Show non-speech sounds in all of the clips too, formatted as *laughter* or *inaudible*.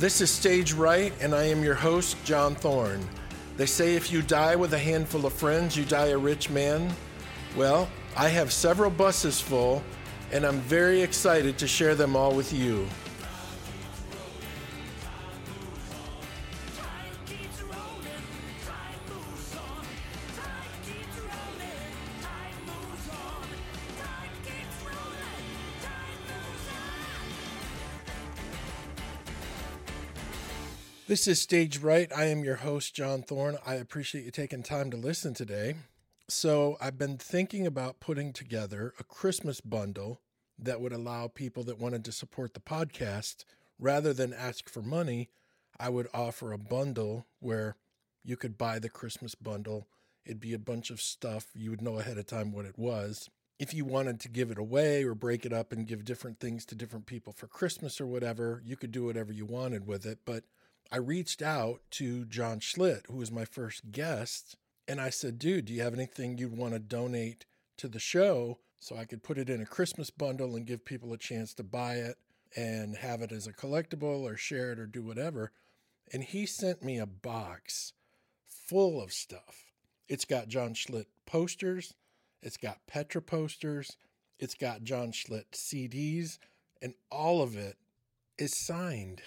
This is Stage Right, and I am your host, John Thorne. They say if you die with a handful of friends, you die a rich man. Well, I have several buses full, and I'm very excited to share them all with you. This is Stage Right. I am your host, John Thorne. I appreciate you taking time to listen today. So, I've been thinking about putting together a Christmas bundle that would allow people that wanted to support the podcast, rather than ask for money, I would offer a bundle where you could buy the Christmas bundle. It'd be a bunch of stuff. You would know ahead of time what it was. If you wanted to give it away or break it up and give different things to different people for Christmas or whatever, you could do whatever you wanted with it. But I reached out to John Schlitt, who was my first guest, and I said, dude, do you have anything you'd want to donate to the show so I could put it in a Christmas bundle and give people a chance to buy it and have it as a collectible or share it or do whatever? And he sent me a box full of stuff. It's got John Schlitt posters, it's got Petra posters, it's got John Schlitt CDs, and all of it is signed.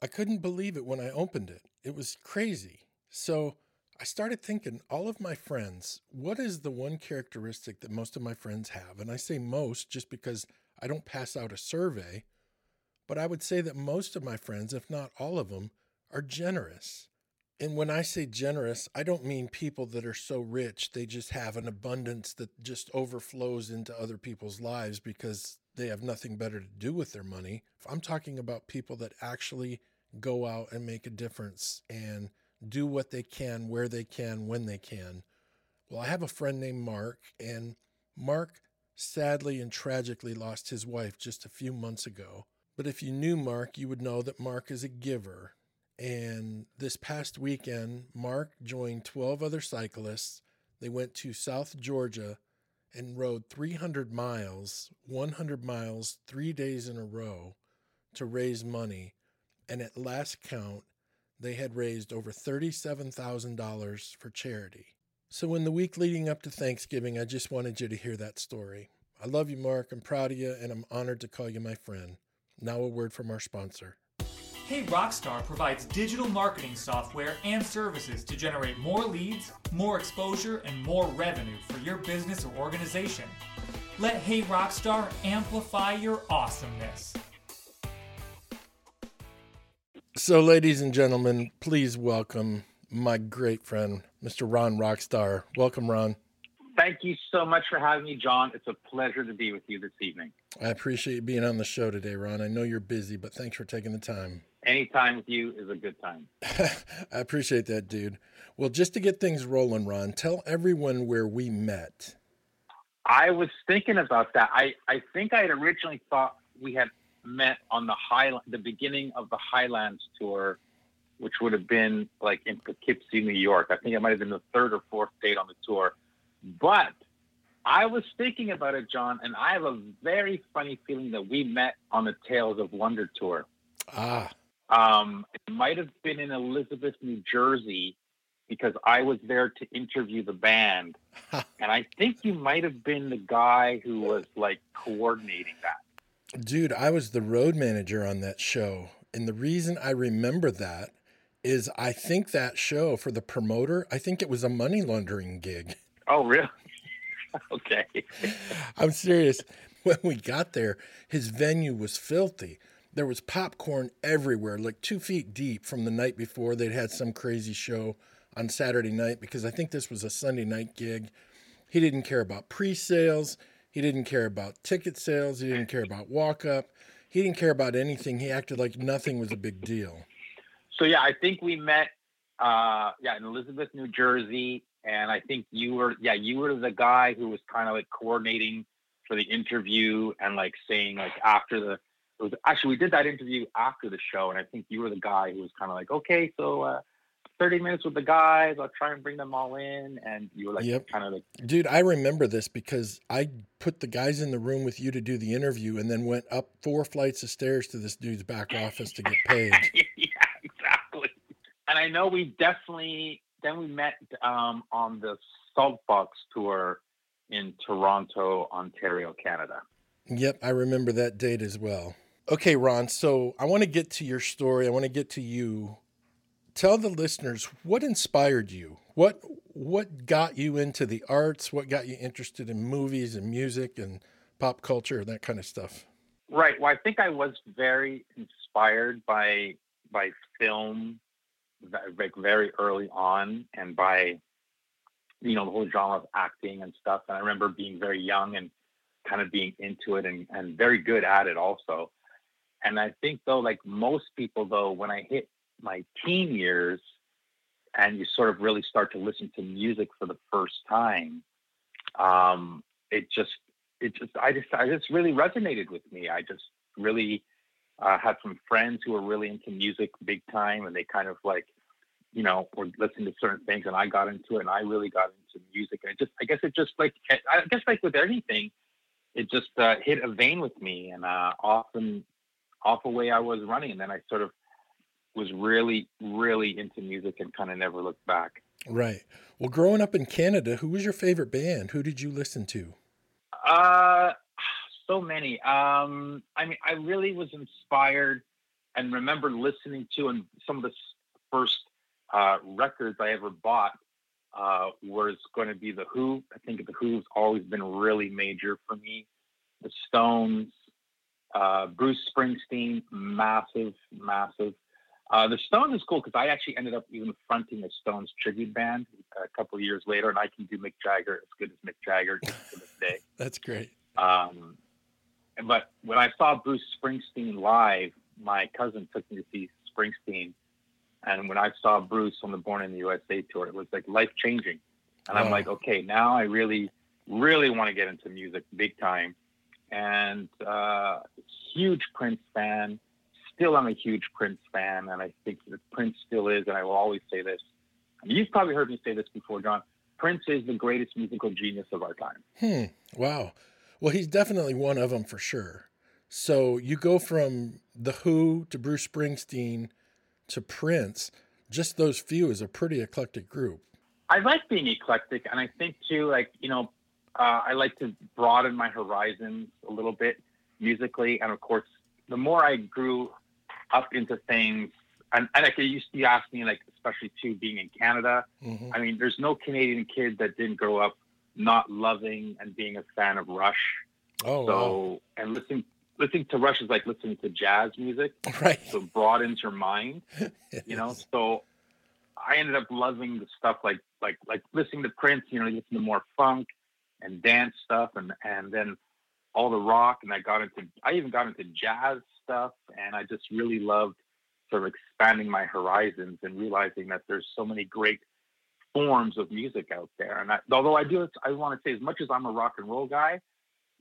I couldn't believe it when I opened it. It was crazy. So I started thinking, all of my friends, what is the one characteristic that most of my friends have? And I say most just because I don't pass out a survey, but I would say that most of my friends, if not all of them, are generous. And when I say generous, I don't mean people that are so rich they just have an abundance that just overflows into other people's lives because they have nothing better to do with their money. I'm talking about people that actually go out and make a difference and do what they can, where they can, when they can. Well, I have a friend named Mark, and Mark sadly and tragically lost his wife just a few months ago. But if you knew Mark, you would know that Mark is a giver. And this past weekend, Mark joined 12 other cyclists. They went to South Georgia and rode 300 miles, 100 miles, three days in a row to raise money and at last count, they had raised over $37,000 for charity. So, in the week leading up to Thanksgiving, I just wanted you to hear that story. I love you, Mark. I'm proud of you, and I'm honored to call you my friend. Now, a word from our sponsor. Hey Rockstar provides digital marketing software and services to generate more leads, more exposure, and more revenue for your business or organization. Let Hey Rockstar amplify your awesomeness. So, ladies and gentlemen, please welcome my great friend, Mr. Ron Roxtar. Welcome, Ron. Thank you so much for having me, John. It's a pleasure to be with you this evening. I appreciate you being on the show today, Ron. I know you're busy, but thanks for taking the time. Anytime with you is a good time. *laughs* I appreciate that, dude. Well, just to get things rolling, Ron, tell everyone where we met. I was thinking about that. I, I think I had originally thought we had met on the high the beginning of the Highlands tour, which would have been like in Poughkeepsie, New York. I think it might have been the third or fourth date on the tour. But I was thinking about it, John, and I have a very funny feeling that we met on the Tales of Wonder tour. Ah. Um, it might have been in Elizabeth, New Jersey, because I was there to interview the band. *laughs* and I think you might have been the guy who was like coordinating that. Dude, I was the road manager on that show. And the reason I remember that is I think that show for the promoter, I think it was a money laundering gig. Oh, really? *laughs* okay. *laughs* I'm serious. When we got there, his venue was filthy. There was popcorn everywhere, like two feet deep from the night before. They'd had some crazy show on Saturday night because I think this was a Sunday night gig. He didn't care about pre sales. He didn't care about ticket sales. He didn't care about walk up. He didn't care about anything. He acted like nothing was a big deal. So yeah, I think we met uh yeah in Elizabeth, New Jersey, and I think you were yeah you were the guy who was kind of like coordinating for the interview and like saying like after the it was actually we did that interview after the show and I think you were the guy who was kind of like okay so uh 30 minutes with the guys. I'll try and bring them all in. And you were like, yep. kind of like, dude, I remember this because I put the guys in the room with you to do the interview and then went up four flights of stairs to this dude's back office to get *laughs* paid. Yeah, exactly. And I know we definitely then we met um, on the Saltbox tour in Toronto, Ontario, Canada. Yep, I remember that date as well. Okay, Ron, so I want to get to your story. I want to get to you. Tell the listeners what inspired you. What what got you into the arts? What got you interested in movies and music and pop culture and that kind of stuff? Right. Well, I think I was very inspired by by film, like very early on, and by you know the whole genre of acting and stuff. And I remember being very young and kind of being into it and, and very good at it also. And I think though, like most people though, when I hit my teen years and you sort of really start to listen to music for the first time, um, it just it just I just I just really resonated with me. I just really uh, had some friends who were really into music big time, and they kind of like you know were listening to certain things, and I got into it, and I really got into music, and it just I guess it just like I guess like with anything, it just uh, hit a vein with me, and uh, often off away I was running, and then I sort of was really really into music and kind of never looked back. Right. Well, growing up in Canada, who was your favorite band? Who did you listen to? Uh, so many. Um, I mean, I really was inspired and remember listening to and some of the first uh, records I ever bought uh, was going to be the Who. I think the Who's always been really major for me. The Stones, uh, Bruce Springsteen, massive, massive. Uh, the Stones is cool because I actually ended up even fronting a Stones tribute band a couple of years later, and I can do Mick Jagger as good as Mick Jagger to this day. *laughs* That's great. Um, but when I saw Bruce Springsteen live, my cousin took me to see Springsteen, and when I saw Bruce on the Born in the USA tour, it was like life changing. And wow. I'm like, okay, now I really, really want to get into music big time. And uh, huge Prince fan still I'm a huge Prince fan, and I think that Prince still is, and I will always say this. You've probably heard me say this before, John. Prince is the greatest musical genius of our time. Hmm. Wow. Well, he's definitely one of them for sure. So you go from The Who to Bruce Springsteen to Prince. Just those few is a pretty eclectic group. I like being eclectic, and I think too, like you know, uh, I like to broaden my horizons a little bit musically, and of course, the more I grew up into things. And, and like you used to ask me, like especially too being in Canada. Mm-hmm. I mean, there's no Canadian kid that didn't grow up not loving and being a fan of Rush. Oh, so wow. and listening listening to Rush is like listening to jazz music. *laughs* Right. So it broadens your mind. *laughs* you know. So I ended up loving the stuff like like like listening to Prince. You know, listen to more funk and dance stuff, and and then all the rock. And I got into I even got into jazz stuff, and I just really loved sort of expanding my horizons and realizing that there's so many great forms of music out there. And I, although I do, I want to say as much as I'm a rock and roll guy,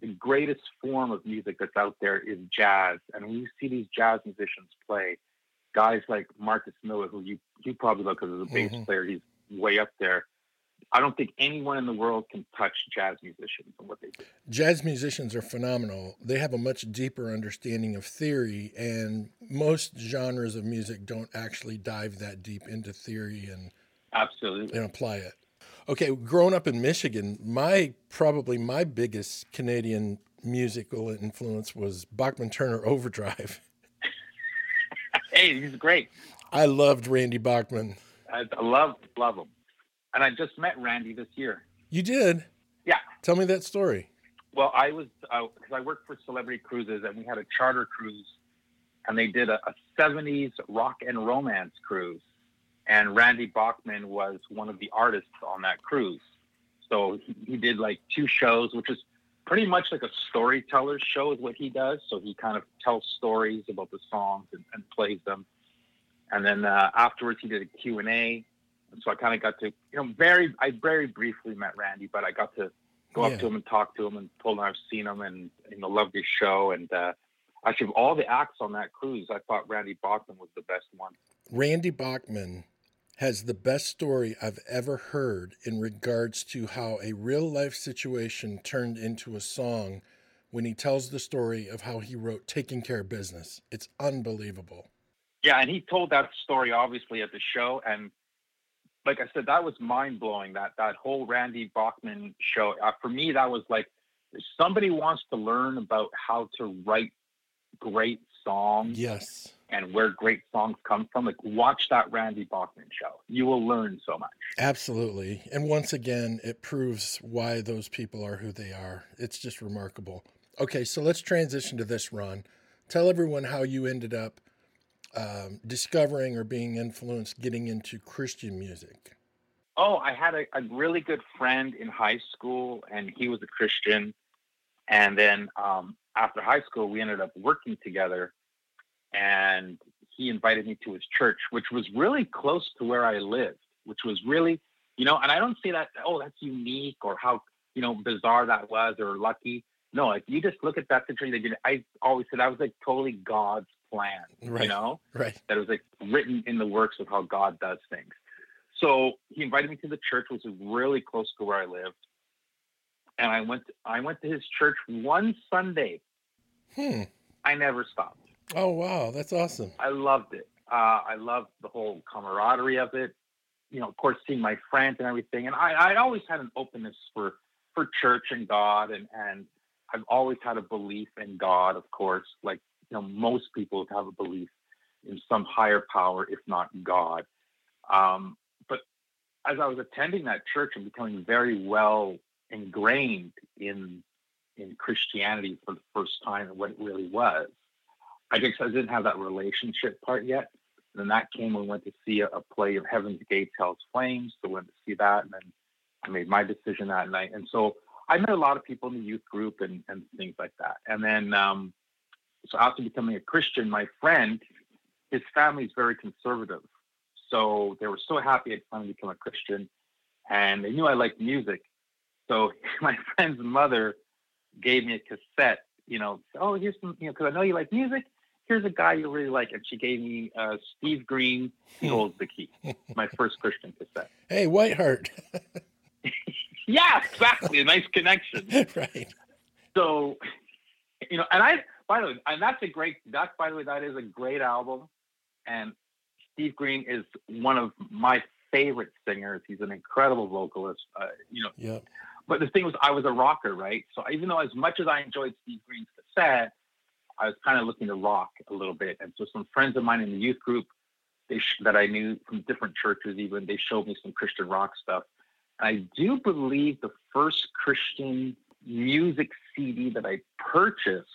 the greatest form of music that's out there is jazz. And when you see these jazz musicians play, guys like Marcus Miller, who you you probably know because as a bass mm-hmm. player, he's way up there. I don't think anyone in the world can touch jazz musicians and what they do. Jazz musicians are phenomenal. They have a much deeper understanding of theory, and most genres of music don't actually dive that deep into theory and absolutely and apply it. Okay, growing up in Michigan, my probably my biggest Canadian musical influence was Bachman Turner Overdrive. *laughs* hey, he's great. I loved Randy Bachman. I love love him and I just met Randy this year. You did? Yeah. Tell me that story. Well, I was because uh, I worked for Celebrity Cruises, and we had a charter cruise, and they did a, a '70s rock and romance cruise, and Randy Bachman was one of the artists on that cruise. So he, he did like two shows, which is pretty much like a storyteller's show is what he does. So he kind of tells stories about the songs and, and plays them. And then uh, afterwards, he did a Q and A so I kind of got to, you know, very, I very briefly met Randy, but I got to go yeah. up to him and talk to him and told him I've seen him and, you know, loved his show. And uh, actually, of all the acts on that cruise, I thought Randy Bachman was the best one. Randy Bachman has the best story I've ever heard in regards to how a real life situation turned into a song when he tells the story of how he wrote Taking Care of Business. It's unbelievable. Yeah, and he told that story obviously at the show, and like I said, that was mind blowing. That that whole Randy Bachman show uh, for me, that was like if somebody wants to learn about how to write great songs. Yes. And where great songs come from, like watch that Randy Bachman show. You will learn so much. Absolutely. And once again, it proves why those people are who they are. It's just remarkable. Okay, so let's transition to this, Ron. Tell everyone how you ended up um, discovering or being influenced getting into Christian music. Oh, I had a, a really good friend in high school, and he was a Christian. And then um, after high school, we ended up working together, and he invited me to his church, which was really close to where I lived, which was really, you know, and I don't say that, oh, that's unique or how, you know, bizarre that was or lucky. No, like you just look at that situation. I always said that was like totally God's plan, *laughs* right. you know, right? That was like written in the works of how God does things. So he invited me to the church, which was really close to where I lived, and I went. To, I went to his church one Sunday. Hmm. I never stopped. Oh wow, that's awesome. I loved it. Uh, I loved the whole camaraderie of it. You know, of course, seeing my friends and everything. And I, I always had an openness for for church and God, and and I've always had a belief in God. Of course, like you know, most people have a belief in some higher power, if not God. Um, but as I was attending that church and becoming very well ingrained in in Christianity for the first time and what it really was, I guess I didn't have that relationship part yet. And then that came when we went to see a, a play of Heaven's Gates, Hell's Flames. So we went to see that, and then I made my decision that night. And so I met a lot of people in the youth group and, and things like that. And then um, so after becoming a Christian, my friend, his family is very conservative. So they were so happy I'd finally become a Christian. And they knew I liked music. So *laughs* my friend's mother gave me a cassette, you know, oh, here's some, you know, because I know you like music. Here's a guy you really like. And she gave me uh, Steve Green, *laughs* He Holds the Key, my first Christian cassette. Hey, Whiteheart. *laughs* yeah, exactly. A nice connection. right. So, you know, and I, by the way, and that's a great. That by the way, that is a great album, and Steve Green is one of my favorite singers. He's an incredible vocalist. Uh, you know. Yeah. But the thing was, I was a rocker, right? So even though as much as I enjoyed Steve Green's cassette, I was kind of looking to rock a little bit. And so some friends of mine in the youth group, they sh- that I knew from different churches, even they showed me some Christian rock stuff. And I do believe the first Christian music CD that I purchased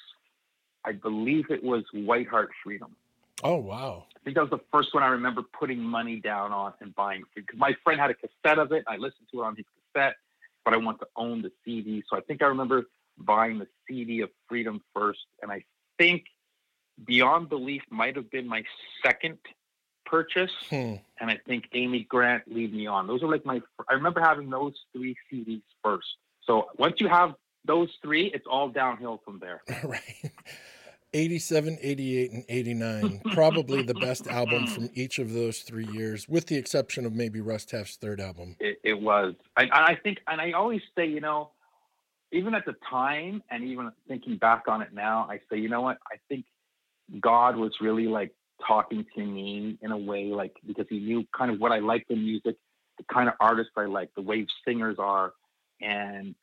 I believe it was White Whiteheart Freedom. Oh wow! I think that was the first one I remember putting money down on and buying. Because my friend had a cassette of it. I listened to it on his cassette, but I want to own the CD. So I think I remember buying the CD of Freedom first, and I think Beyond Belief might have been my second purchase, hmm. and I think Amy Grant Lead Me On. Those are like my. I remember having those three CDs first. So once you have those three, it's all downhill from there. *laughs* right. 87, 88, and 89. *laughs* Probably the best album from each of those three years, with the exception of maybe Taff's third album. It, it was. I, I think, and I always say, you know, even at the time, and even thinking back on it now, I say, you know what? I think God was really like talking to me in a way, like because He knew kind of what I liked in music, the kind of artists I like, the way singers are, and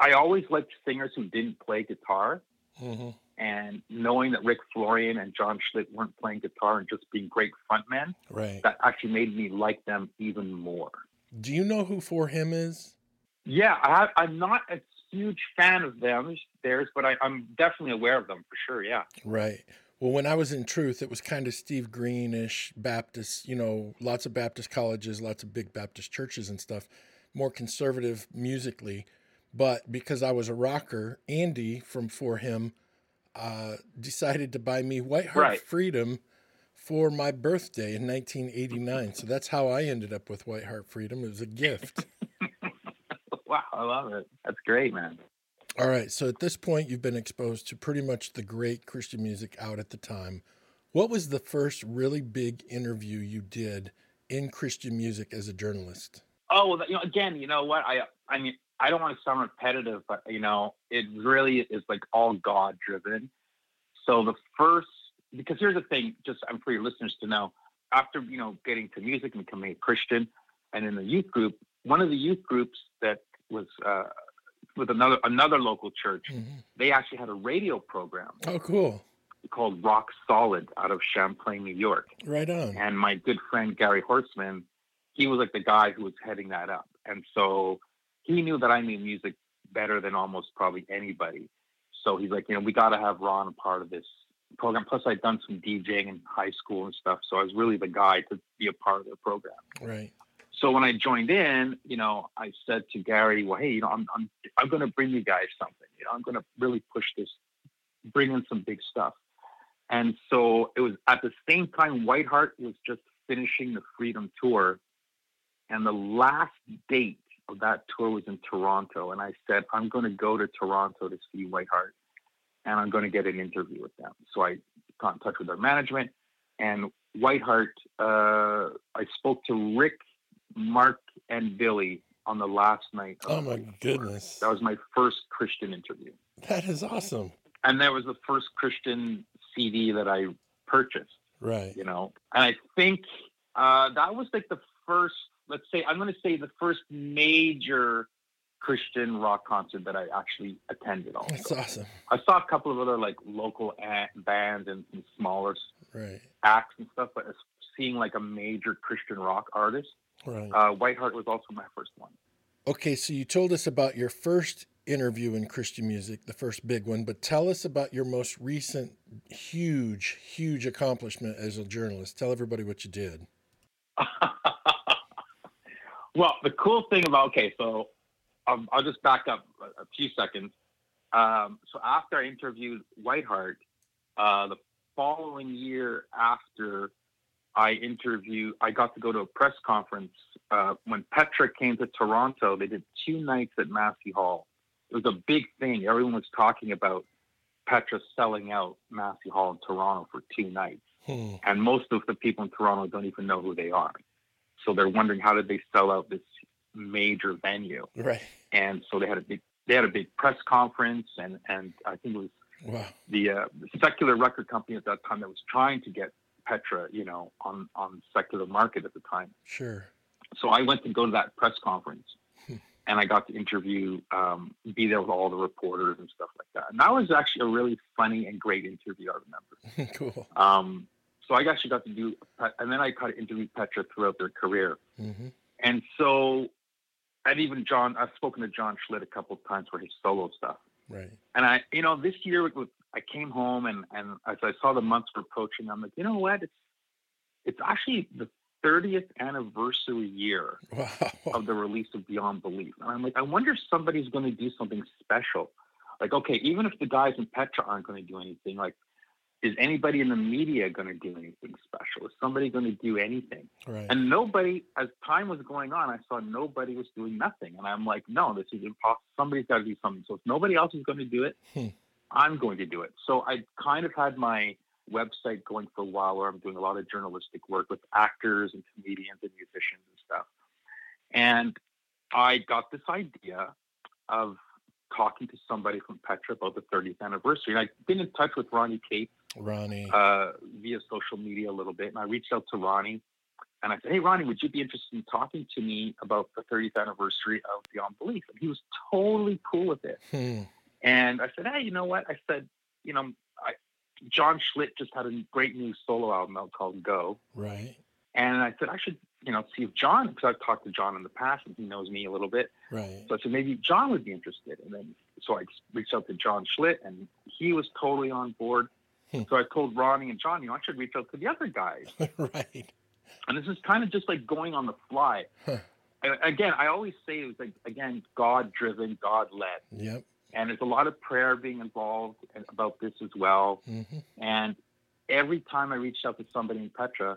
I always liked singers who didn't play guitar. Mm-hmm. And knowing that Rick Florian and John Schlitt weren't playing guitar and just being great frontmen, right. that actually made me like them even more. Do you know who 4Him is? Yeah, I, am not a huge fan of them, theirs, but I, I'm definitely aware of them for sure. Yeah. Right. Well, when I was in Truth, it was kind of Steve Greenish Baptist, you know, lots of Baptist colleges, lots of big Baptist churches and stuff, more conservative musically. But because I was a rocker, Andy from 4Him uh, decided to buy me Whiteheart right. Freedom for my birthday in 1989. So that's how I ended up with Whiteheart Freedom. It was a gift. *laughs* wow, I love it. That's great, man. All right. So at this point, you've been exposed to pretty much the great Christian music out at the time. What was the first really big interview you did in Christian music as a journalist? Oh, well, you know, again, you know what? I, I mean, I don't want to sound repetitive, but you know, it really is like all God driven. So the first because here's the thing, just I'm for your listeners to know. After you know getting to music and becoming a Christian, and in the youth group, one of the youth groups that was uh, with another another local church, Mhm. they actually had a radio program Oh, cool. called Rock Solid out of Champlain, New York. Right on. And my good friend Gary Horseman, he was like the guy who was heading that up. And so he knew that I knew music better than almost probably anybody. So he's like, you know, we got to have Ron a part of this program. Plus, I'd done some DJing in high school and stuff. So I was really the guy to be a part of their program. Right. So when I joined in, you know, I said to Gary, well, hey, you know, I'm, I'm, I'm going to bring you guys something. You know, I'm going to really push this, bring in some big stuff. And so it was at the same time, Whiteheart was just finishing the Freedom Tour. And the last date that tour was in Toronto. And I said, I'm going to go to Toronto to see Whiteheart and I'm going to get an interview with them. So I got in touch with their management and Whiteheart, uh, I spoke to Rick, Mark, and Billy on the last night. of Oh my Tour. goodness. That was my first Christian interview That is awesome. and that was the first Christian CD that I purchased, Right. you know. And I think uh, that was like the first, let's say, I'm going to say the first major Christian rock concert that I actually attended. Also, That's awesome. I saw a couple of other like local bands and some smaller Right. acts and stuff, but as seeing like a major Christian rock artist, Right. uh, Whiteheart was also my first one. Okay, so you told us about your first interview in Christian music, the first big one, but tell us about your most recent huge, huge accomplishment as a journalist. Tell everybody what you did. *laughs* well, the cool thing about okay, so um, I'll just back up a, a few seconds. Um, so after I interviewed Whiteheart, uh, the following year after I interviewed, I got to go to a press conference uh, when Petra came to Toronto. They did two nights at Massey Hall. It was a big thing. Everyone was talking about Petra selling out Massey Hall in Toronto for two nights Hmm. and most of the people in Toronto don't even know who they are. So they're wondering how did they sell out this major venue? Right. And so they had a big they had a big press conference, and and I think it was Wow. the, uh, the secular record company at that time that was trying to get Petra, you know, on on secular market at the time. Sure. So I went to go to that press conference, Hmm. and I got to interview, um, be there with all the reporters and stuff like that. And that was actually a really funny and great interview. I remember. *laughs* cool. Um, so I actually got to do, and then I got to interview Petra throughout their career. hmm And so, and even John, I've spoken to John Schlitt a couple of times for his solo stuff. Right. And I, you know, this year with, I came home and, and as I saw the months were approaching, I'm like, you know what? It's, it's actually the 30th anniversary year Wow. of the release of Beyond Belief. And I'm like, I wonder if somebody's going to do something special. Like, okay, even if the guys in Petra aren't going to do anything, like, is anybody in the media going to do anything special? Is somebody going to do anything? Right. And nobody, as time was going on, I saw nobody was doing nothing. And I'm like, no, this is impossible. Somebody's got to do something. So if nobody else is going to do it, Hmm. I'm going to do it. So I kind of had my website going for a while where I'm doing a lot of journalistic work with actors and comedians and musicians and stuff. And I got this idea of talking to somebody from Petra about the 30th anniversary. And I've been in touch with Ronnie Cates Ronnie. uh, via social media a little bit. And I reached out to Ronnie and I said, Hey, Ronnie, would you be interested in talking to me about the 30th anniversary of Beyond Belief? And he was totally cool with it. Hmm. And I said, Hey, you know what? I said, You know, I, John Schlitt just had a great new solo album out called Go. Right. And I said, I should, you know, see if John, because I've talked to John in the past and he knows me a little bit. Right. So I said, maybe John would be interested. And then, so I reached out to John Schlitt and he was totally on board. Hmm. So I told Ronnie and John, you know, I should reach out to the other guys. *laughs* right. And this is kind of just like going on the fly. Huh. And again, I always say it was like, again, God driven, God led. Yep. And there's a lot of prayer being involved about this as well. hmm And every time I reached out to somebody in Petra,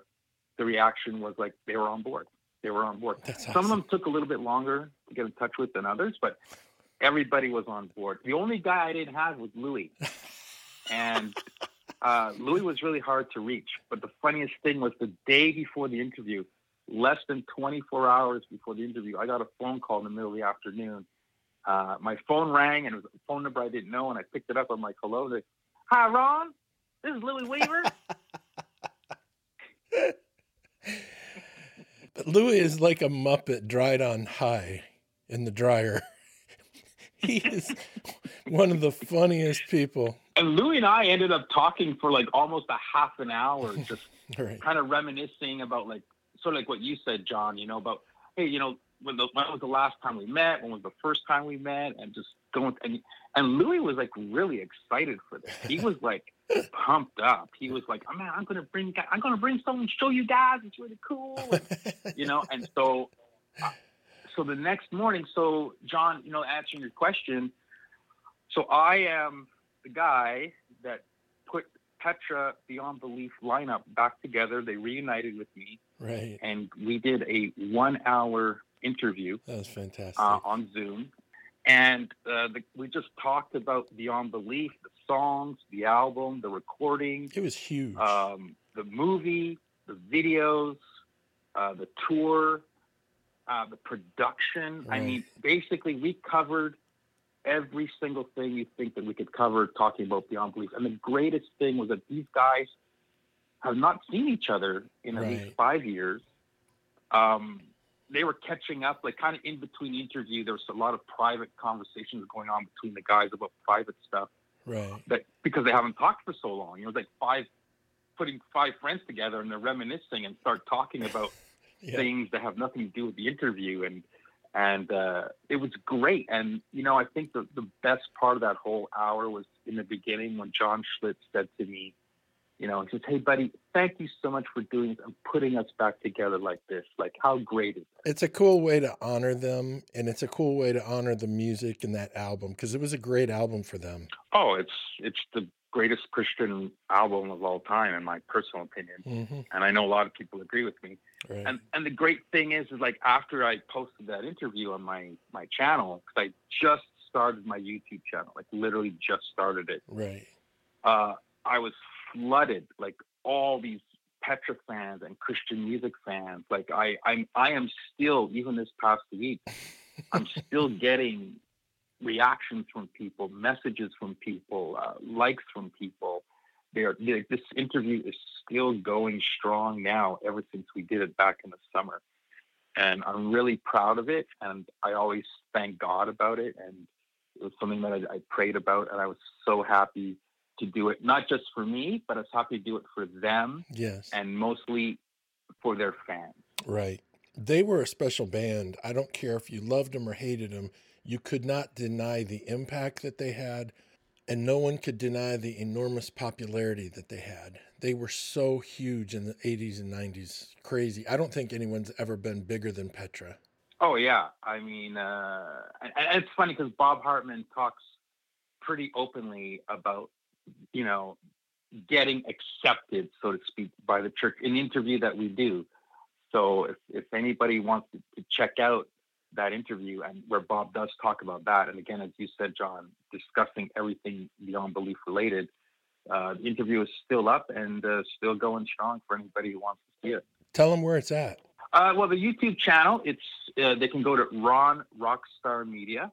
the reaction was like they were on board. They were on board. That's Some of them took a little bit longer to get in touch with than others, but everybody was on board. The only guy I didn't have was Louis. *laughs* And uh, Louis was really hard to reach. But the funniest thing was the day before the interview, less than 24 hours before the interview, I got a phone call in the middle of the afternoon. Uh, my phone rang and it was a phone number I didn't know, and I picked it up. I'm like, "Hello, like, hi, Ron. This is Louis Weaver." *laughs* *laughs* but Louis is like a muppet dried on high in the dryer. *laughs* he is one of the funniest people. And Louis and I ended up talking for like almost a half an hour, *laughs* just Right. kind of reminiscing about like sort of like what you said, John. You know about hey, you know when the when was the last time we met? When was the first time we met? And just going and and Louis was like really excited for this. He was like *laughs* pumped up. He was like, oh man, I'm gonna bring I'm gonna bring someone show you guys. It's really cool. And, you know, and so uh, so the next morning, so John, you know, answering your question, so I am the guy that put Petra Beyond Belief lineup back together. They reunited with me, right. and we did a one-hour interview That was fantastic. uh, on Zoom, and uh, the, we just talked about Beyond Belief, the songs, the album, the recording, it was huge. um, the movie, the videos, uh, the tour, uh, the production. I mean, basically, we covered every single thing you think that we could cover talking about Beyond Belief. And the greatest thing was that these guys have not seen each other in at Right. least five years. Um, they were catching up, like kind of in between interview. There was a lot of private conversations going on between the guys about private stuff right. that because they haven't talked for so long. You know, it's like five putting five friends together and they're reminiscing and start talking about *laughs* Yeah. things that have nothing to do with the interview and and uh, it was great. And you know, I think the the best part of that whole hour was in the beginning when John Schlitt said to me, you know, he says, "Hey, buddy, thank you so much for doing this and putting us back together like this. Like, how great is that?" It's a cool way to honor them, and it's a cool way to honor the music in that album because it was a great album for them. Oh, it's it's the greatest Christian album of all time, in my personal opinion. hmm And I know a lot of people agree with me. Right. And and the great thing is, is like after I posted that interview on my my channel, because I just started my YouTube channel, like literally just started it. right. Uh, I was flooded, like all these Petra fans and Christian music fans. Like I I'm I am still even this past week, I'm still *laughs* getting reactions from people, messages from people, uh, likes from people. They this interview is still going strong now, ever since we did it back in the summer, and I'm really proud of it. And I always thank God about it, and it was something that I, I prayed about, and I was so happy to do it, not just for me, but I was happy to do it for them, Yes. and mostly for their fans. Right. They were a special band. I don't care if you loved them or hated them. You could not deny the impact that they had, and no one could deny the enormous popularity that they had. They were so huge in the 80s and 90s. Crazy. I don't think anyone's ever been bigger than Petra. Oh yeah, I mean, uh, and, it's funny because Bob Hartman talks pretty openly about, you know, getting accepted, so to speak, by the church in the interview that we do. So if, if anybody wants to check out that interview and where Bob does talk about that, and again, as you said, John, discussing everything beyond belief related, uh, the interview is still up and uh, still going strong for anybody who wants to see it. Tell them where it's at. Uh, well, the YouTube channel, it's uh, they can go to Ron Roxtar Media,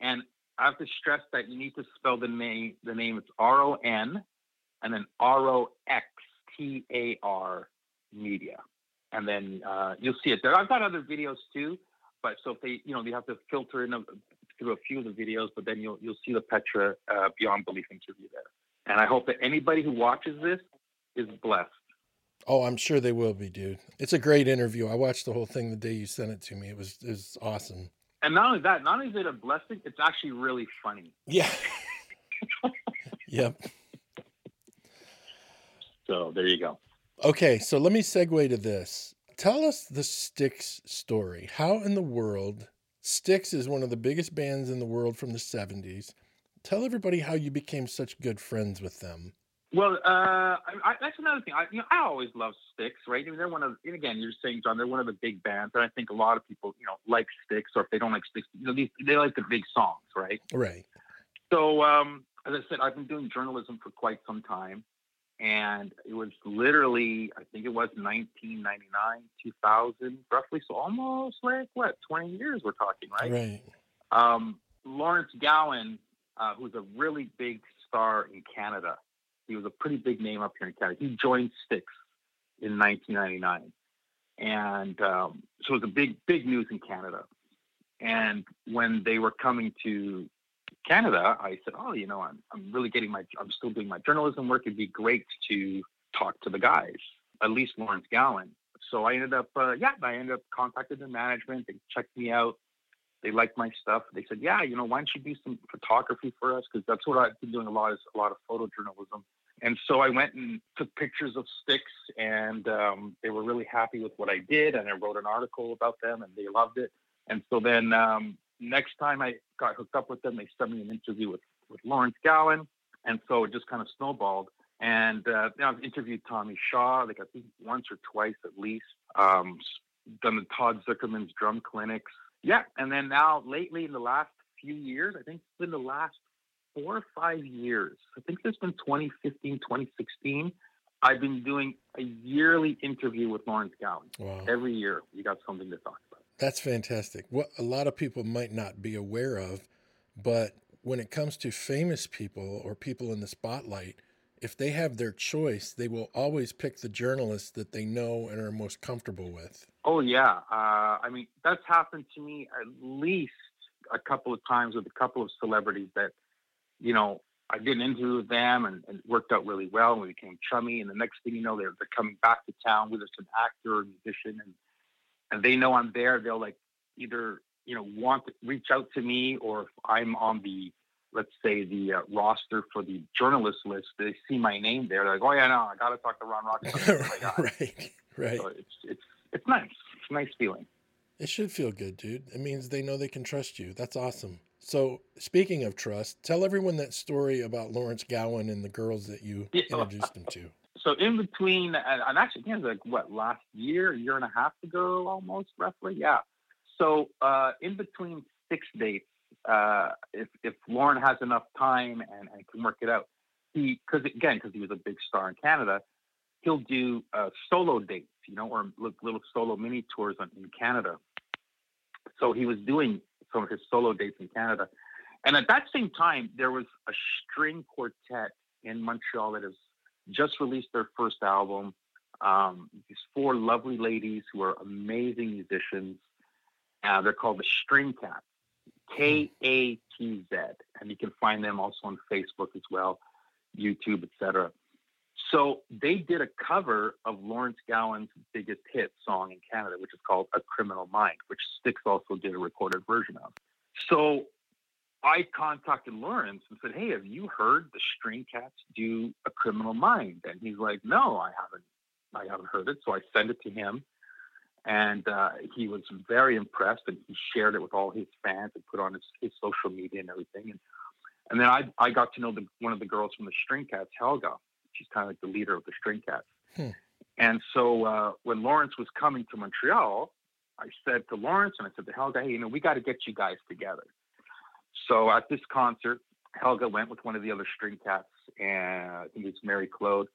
and I have to stress that you need to spell the name. The name it's R O N, and then R O X T A R Media, and then uh, you'll see it there. I've got other videos too, but so if they, you know, they have to filter in a, through a few of the videos, but then you'll you'll see the Petra uh, Beyond Belief interview there. And I hope that anybody who watches this is blessed. Oh, I'm sure they will be, dude. It's a great interview. I watched the whole thing the day you sent it to me. It was it was awesome. And not only that, not only is it a blessing, it's actually really funny. Yeah. *laughs* yep. So there you go. Okay, so let me segue to this. Tell us the Styx story. How in the world Styx is one of the biggest bands in the world from the 70s. Tell everybody how you became such good friends with them. Well, uh, I, I, that's another thing. I, you know, I always love Styx, right? I mean, they're one of, and again, you're saying, John, they're one of the big bands, and I think a lot of people, you know, like Styx, or if they don't like Styx, you know, these, they like the big songs, right? Right. So, um, as I said, I've been doing journalism for quite some time, and it was literally, I think it was 1999, 2000, roughly. So almost like what, 20 years we're talking, right? Right. Um, Lawrence Gowan, uh, who's a really big star in Canada, he was a pretty big name up here in Canada. He joined Styx in 1999, and um, so it was a big, big news in Canada. And when they were coming to Canada, I said, "Oh, you know, I'm I'm really getting my I'm still doing my journalism work. It'd be great to talk to the guys, at least Lawrence Gowan." So I ended up, uh, yeah, I ended up contacting the management. They checked me out. They liked my stuff. They said, "Yeah, you know, why don't you do some photography for us? Because that's what I've been doing a lot is a lot of photojournalism." And so I went and took pictures of Styx, and um, they were really happy with what I did. And I wrote an article about them, and they loved it. And so then um, next time I got hooked up with them, they sent me an interview with, with Lawrence Gowan. And so it just kind of snowballed. And uh, you know, I've interviewed Tommy Shaw, like I think once or twice at least. Um, done the Todd Sucherman's drum clinics. Yeah. And then now lately in the last few years, I think it's been the last four or five years. I think it's been 2015, 2016. I've been doing a yearly interview with Lawrence Gowan. Wow. Every year, we got something to talk about. That's fantastic. What a lot of people might not be aware of, but when it comes to famous people or people in the spotlight, if they have their choice, they will always pick the journalists that they know and are most comfortable with. Oh yeah, uh, I mean that's happened to me at least a couple of times with a couple of celebrities that you know, I did an interview with them and, it worked out really well. And we became chummy. And the next thing you know, they're, they're coming back to town with us, an actor or musician. And, and they know I'm there. They'll like either, you know, want to reach out to me or if I'm on the, let's say the uh, roster for the journalist list, they see my name there. They're like, oh yeah, no, I got to talk to Ron Rock. *laughs* right. Right. So it's, it's, it's nice. It's a nice feeling. It should feel good, dude. It means they know they can trust you. That's awesome. So, speaking of trust, tell everyone that story about Lawrence Gowan and the girls that you yeah. introduced him to. So, in between, and actually, it was like what last year, a year and a half ago, almost roughly, yeah. So, uh, in between Styx dates, uh, if if Lauren has enough time and, and can work it out, he because again because he was a big star in Canada, he'll do uh, solo dates, you know, or little solo mini tours in Canada. So he was doing some of his solo dates in Canada. And at that same time, there was a string quartet in Montreal that has just released their first album. Um, these four lovely ladies who are amazing musicians. Uh, they're called the String Katz, K A T Z, and you can find them also on Facebook as well, YouTube, etc. So they did a cover of Lawrence Gowan's biggest hit song in Canada, which is called A Criminal Mind, which Styx also did a recorded version of. So I contacted Lawrence and said, Hey, have you heard the String Katz do A Criminal Mind? And he's like, No, I haven't. I haven't heard it. So I sent it to him. And uh, he was very impressed and he shared it with all his fans and put on his, his social media and everything. And, and then I, I got to know the, one of the girls from the String Katz, Helga. She's kind of like the leader of the String Katz. Hmm. And so uh, when Lawrence was coming to Montreal, I said to Lawrence and I said to Helga, hey, you know, we got to get you guys together. So at this concert, Helga went with one of the other string cats, and I think it's Marie-Claude,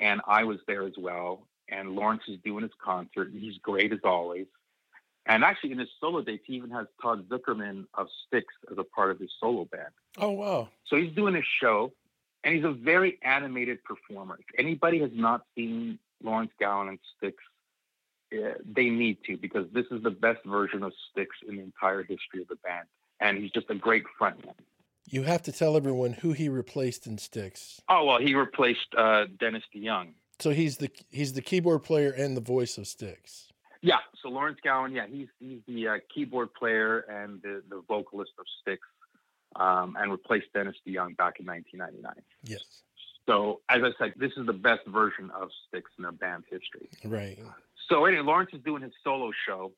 and I was there as well. And Lawrence is doing his concert, and he's great as always. And actually, in his solo dates, he even has Todd Sucherman of Styx as a part of his solo band. Oh wow! So he's doing his show, and he's a very animated performer. If anybody has not seen Lawrence Gowan and Styx, uh, they need to because this is the best version of Styx in the entire history of the band, and he's just a great frontman. You have to tell everyone who he replaced in Styx. Oh well, he replaced uh, Dennis DeYoung. So he's the he's the keyboard player and the voice of Styx. Yeah. So Lawrence Gowan, yeah, he's he's the uh, keyboard player and the, the vocalist of Styx, um, and replaced Dennis DeYoung back in 1999. Yes. So as I said, this is the best version of Styx in their band's history. Right. So anyway, Lawrence is doing his solo show,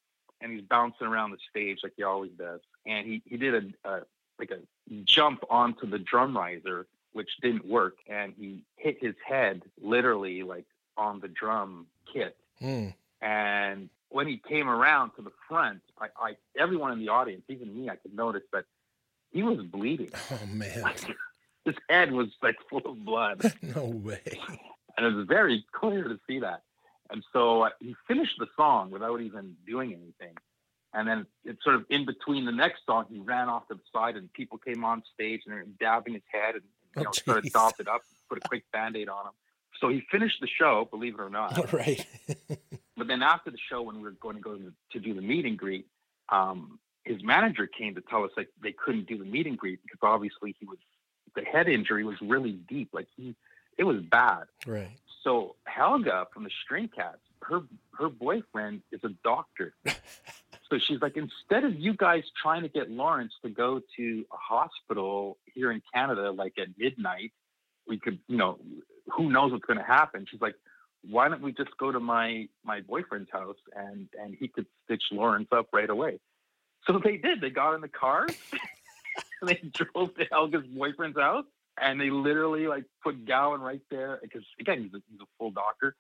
and he's bouncing around the stage like he always does. And he he did a, a like a jump onto the drum riser, which didn't work, and he hit his head literally like on the drum kit. Mm. And when he came around to the front, I, I everyone in the audience, even me, I could notice that he was bleeding. *laughs* Oh man. Like, his head was like full of blood. *laughs* no way. And it was very clear to see that. And so uh, he finished the song without even doing anything. And then it's sort of in between the next song, he ran off to the side and people came on stage and they're dabbing his head and you know, oh, started dolled it up, put a quick band aid on him. So he finished the show, believe it or not. Right. but *laughs* but then after the show, when we were going to go to, to do the meet and greet, um, his manager came to tell us like they couldn't do the meet and greet because obviously he was the head injury was really deep. Like he, it was bad. Right. So Helga from the String Katz, her her boyfriend is a doctor. *laughs* so she's like, instead of you guys trying to get Lawrence to go to a hospital here in Canada, like at midnight, we could, you know, who knows what's going to happen? She's like, why don't we just go to my my boyfriend's house and and he could stitch Lawrence up right away? So they did. They got in the car and *laughs* *laughs* they drove to Helga's boyfriend's house and they literally like put Gowan right there because again he's a, he's a full doctor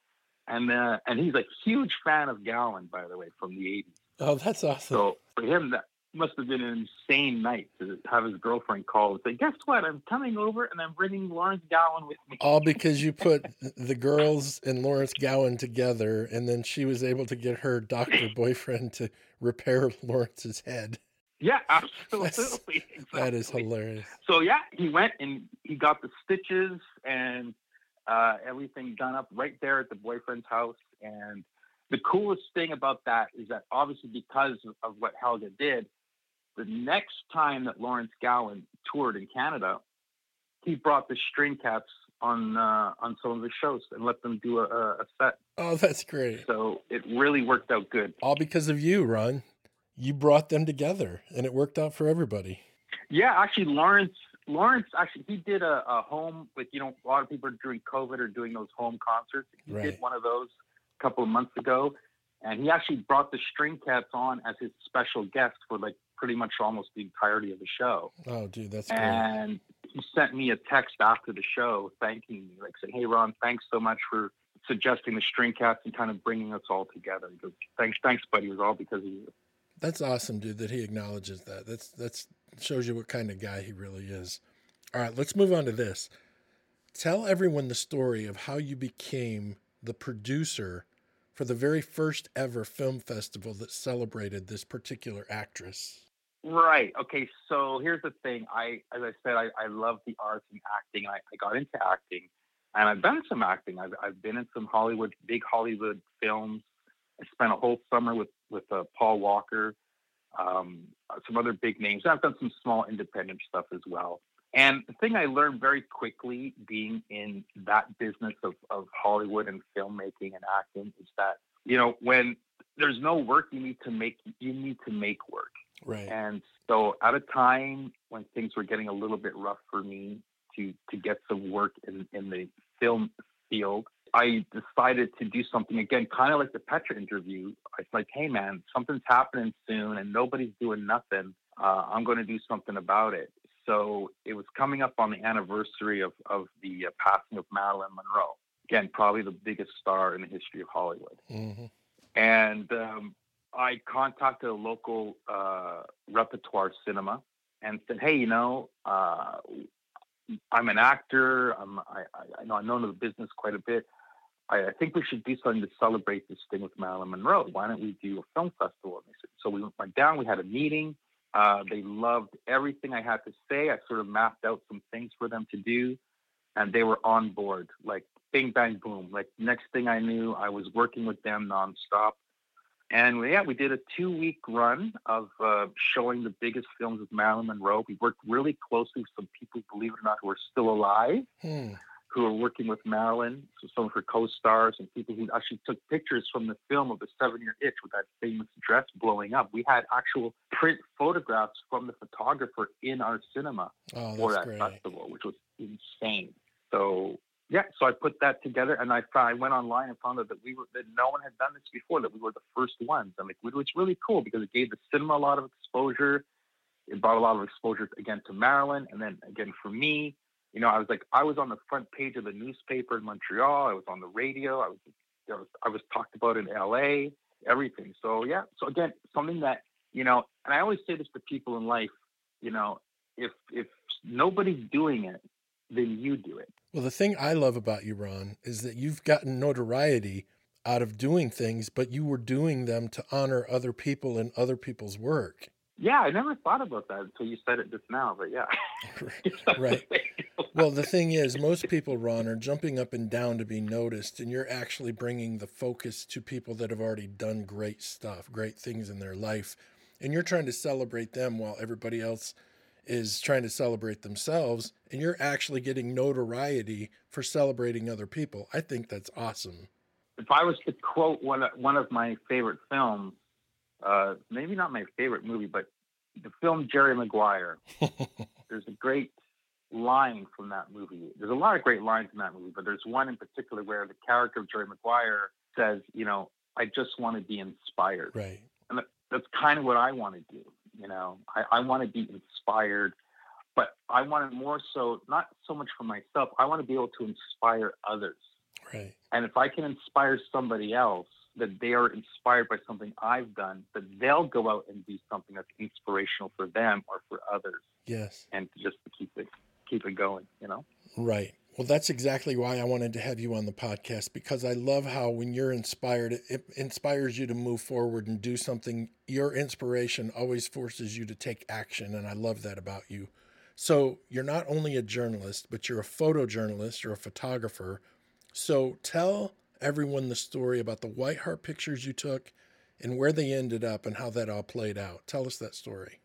and uh, and he's a huge fan of Gowan by the way from the 80s. Oh, that's awesome. So for him that must have been an insane night to have his girlfriend call and say, "Guess what? I'm coming over and I'm bringing Lawrence Gowan with me." All because you put *laughs* the girls and Lawrence Gowan together, and then she was able to get her doctor *laughs* boyfriend to repair Lawrence's head. Yeah, *laughs* absolutely. Exactly. *laughs* That is hilarious. So yeah, he went and he got the stitches and uh, everything done up right there at the boyfriend's house. And the coolest thing about that is that obviously because of what Helga did, the next time that Lawrence Gowan toured in Canada, he brought the String Katz on uh, on some of his shows and let them do a, a set. Oh, that's great. So it really worked out good. All because of you, Ron. You brought them together, and it worked out for everybody. Yeah, actually, Lawrence. Lawrence actually he did a, a home with you know a lot of people during COVID are doing those home concerts. He Right. did one of those a couple of months ago, and he actually brought the String Katz on as his special guest for like pretty much almost the entirety of the show. Oh, dude, that's great. And he sent me a text after the show thanking me, like saying, "Hey, Ron, thanks so much for suggesting the String Katz and kind of bringing us all together." He goes, "Thanks, thanks, buddy. It was all because of you." That's awesome, dude, that he acknowledges that. That's that's shows you what kind of guy he really is. All right, let's move on to this. Tell everyone the story of how you became the producer for the very first ever film festival that celebrated this particular actress. Right. Okay. So here's the thing. I, as I said, I, I love the arts and acting. I, I got into acting, and I've done some acting. I've, I've been in some Hollywood, big Hollywood films. I spent a whole summer with with uh, Paul Walker, um, some other big names. I've done some small independent stuff as well. And the thing I learned very quickly, being in that business of, of Hollywood and filmmaking and acting, is that you know when there's no work, you need to make you need to make work. Right. And so at a time when things were getting a little bit rough for me to to get some work in, in the film field, I decided to do something again, kind of like the Petra interview. It's like, hey man, something's happening soon and nobody's doing nothing. Uh, I'm going to do something about it. So it was coming up on the anniversary of, of the uh, passing of Marilyn Monroe. Again, probably the biggest star in the history of Hollywood. hmm And um, I contacted a local uh, repertoire cinema and said, "Hey, you know, uh, I'm an actor. I'm, I, I, I know I know the business quite a bit. I, I think we should do something to celebrate this thing with Marilyn Monroe. Why don't we do a film festival?" And they said, so we went down. We had a meeting. Uh, they loved everything I had to say. I sort of mapped out some things for them to do, and they were on board. Like bing bang boom. Like next thing I knew, I was working with them nonstop. And yeah, we did a two week run of uh, showing the biggest films of Marilyn Monroe. We worked really closely with some people, believe it or not, who are still alive, Hmm. Who are working with Marilyn, so some of her co stars and people who actually took pictures from the film of the seven year itch with that famous dress blowing up. We had actual print photographs from the photographer in our cinema Oh, for that great. festival, which was insane. So yeah, so I put that together, and I I went online and found out that we were that no one had done this before, that we were the first ones. I'm like, it was really cool because it gave the cinema a lot of exposure. It brought a lot of exposure again to Marilyn, and then again for me. You know, I was like, I was on the front page of the newspaper in Montreal. I was on the radio. I was, I was, I was talked about in L.A. Everything. So yeah. So again, something that you know, and I always say this to people in life. You know, if if nobody's doing it, then you do it. Well, the thing I love about you, Ron, is that you've gotten notoriety out of doing things, but you were doing them to honor other people and other people's work. Yeah, I never thought about that until you said it just now. But yeah, *laughs* *laughs* right. Well, the thing is, most people, Ron, are jumping up and down to be noticed, and you're actually bringing the focus to people that have already done great stuff, great things in their life, and you're trying to celebrate them while everybody else is trying to celebrate themselves, and you're actually getting notoriety for celebrating other people. I think that's awesome. If I was to quote one one of my favorite films, uh, maybe not my favorite movie, but the film Jerry Maguire. *laughs* there's a great line from that movie. There's a lot of great lines in that movie, but there's one in particular where the character of Jerry Maguire says, you know, I just want to be inspired. Right. And that's kind of what I want to do. You know, I, I want to be inspired, but I want it more so, not so much for myself, I want to be able to inspire others. Right. And if I can inspire somebody else, that they are inspired by something I've done, that they'll go out and do something that's inspirational for them or for others. Yes. And just to keep it keep it going, you know? Right. Well, that's exactly why I wanted to have you on the podcast because I love how when you're inspired, it inspires you to move forward and do something. Your inspiration always forces you to take action. And I love that about you. So you're not only a journalist, but you're a photojournalist, you're a photographer. So tell everyone the story about the White Heart pictures you took and where they ended up and how that all played out. Tell us that story.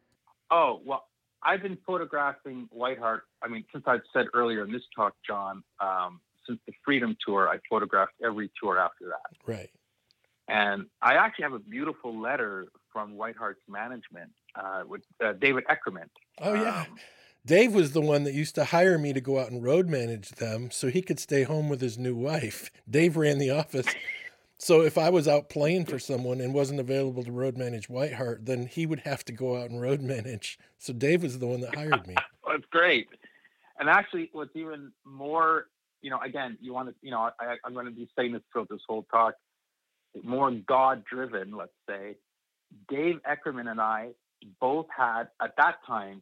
Oh, well, I've been photographing White Heart. I mean, since I've said earlier in this talk, John, um, since the Freedom Tour, I photographed every tour after that. Right. And I actually have a beautiful letter from White Heart's management uh, with uh, David Eckerman. Oh, yeah. Um, Dave was the one that used to hire me to go out and road manage them so he could stay home with his new wife. *laughs* Dave ran the office. So if I was out playing for someone and wasn't available to road manage White Heart, then he would have to go out and road *laughs* manage. So Dave was the one that hired me. *laughs* That's great. And actually, what's even more, you know, again, you want to, you know, I, I'm going to be saying this throughout this whole talk, more God driven, let's say. Dave Eckerman and I both had, at that time,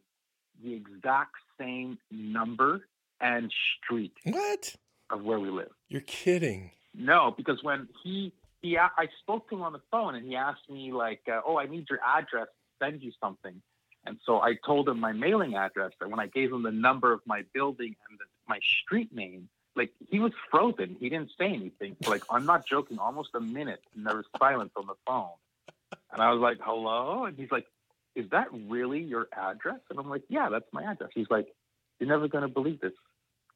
the exact same number and street. What? Of where we live. You're kidding. No, because when he he I spoke to him on the phone and he asked me like, uh, "Oh, I need your address to send you something." And so I told him my mailing address. And when I gave him the number of my building and the, my street name, like he was frozen. He didn't say anything. So, like I'm not joking. Almost a minute, and there was silence on the phone. And I was like, "Hello," and he's like, "Is that really your address?" And I'm like, "Yeah, that's my address." He's like, "You're never gonna believe this.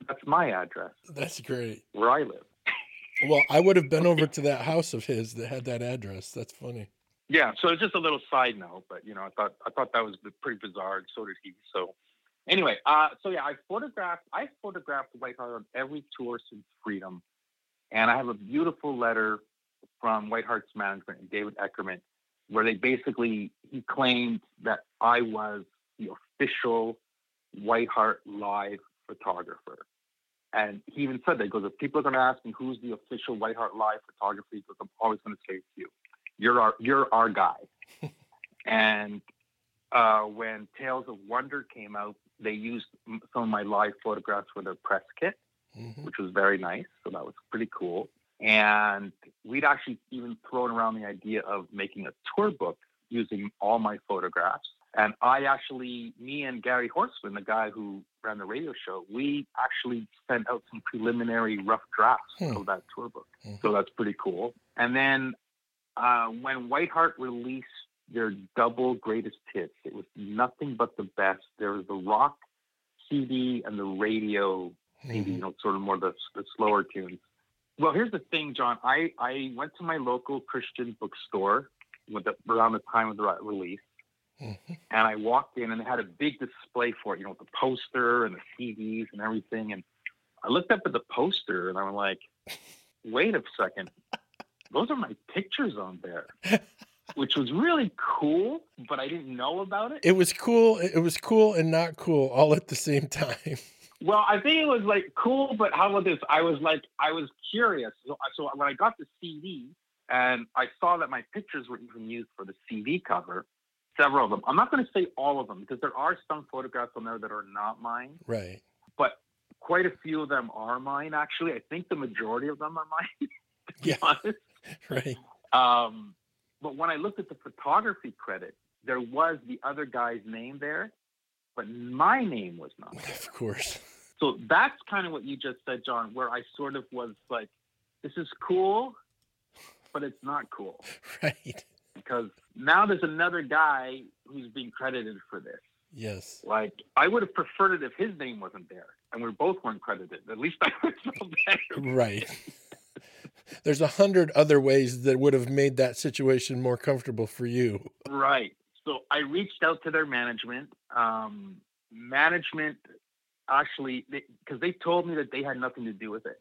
That's my address. That's great. Where I live." Well, I would have been over to that house of his that had that address. That's funny. Yeah, so it's just a little side note, but you know, I thought I thought that was pretty bizarre, and so did he. So, anyway, uh, so yeah, I photographed I photographed White Heart on every tour since Freedom, and I have a beautiful letter from White Heart's management and David Eckerman, where they basically he claimed that I was the official White Heart live photographer. And he even said that. He goes, if people are going to ask me who's the official White Heart Live photographer, he goes, I'm always going to say it's you. You're our, you're our guy. *laughs* and uh, when Tales of Wonder came out, they used some of my live photographs for their press kit, mm-hmm. which was very nice. So that was pretty cool. And we'd actually even thrown around the idea of making a tour book using all my photographs. And I actually, me and Gary Horseman, the guy who ran the radio show, we actually sent out some preliminary rough drafts hmm. of that tour book. Hmm. So that's pretty cool. And then uh, when White Hart released their double greatest hits, it was nothing but the best. There was the rock CD and the radio CD, hmm. you know, sort of more the, the slower tunes. Well, here's the thing, John. I, I went to my local Christian bookstore with the, around the time of the release Mm-hmm. And I walked in and they had a big display for it, you know, with the poster and the CDs and everything. And I looked up at the poster and I'm like, wait a second, those are my pictures on there. *laughs* Which was really cool, but I didn't know about it. It was cool. It was cool and not cool all at the same time. *laughs* Well, I think it was like cool, but how about this? I was like, I was curious. So, so when I got the CD and I saw that my pictures were even used for the CD cover, several of them. I'm not going to say all of them because there are some photographs on there that are not mine. Right. But quite a few of them are mine. Actually, I think the majority of them are mine. *laughs* yeah. Honest. *laughs* Right. Um, but when I looked at the photography credit, there was the other guy's name there, but my name was not. *laughs* There. Of course. So that's kind of what you just said, John, where I sort of was like, this is cool, but it's not cool. *laughs* Right. Because now there's another guy who's being credited for this. Yes. Like, I would have preferred it if his name wasn't there and we both weren't credited. At least *laughs* I would feel better. Right. *laughs* There's a hundred other ways that would have made that situation more comfortable for you. Right. So I reached out to their management. Um, management actually, because they, they told me that they had nothing to do with it.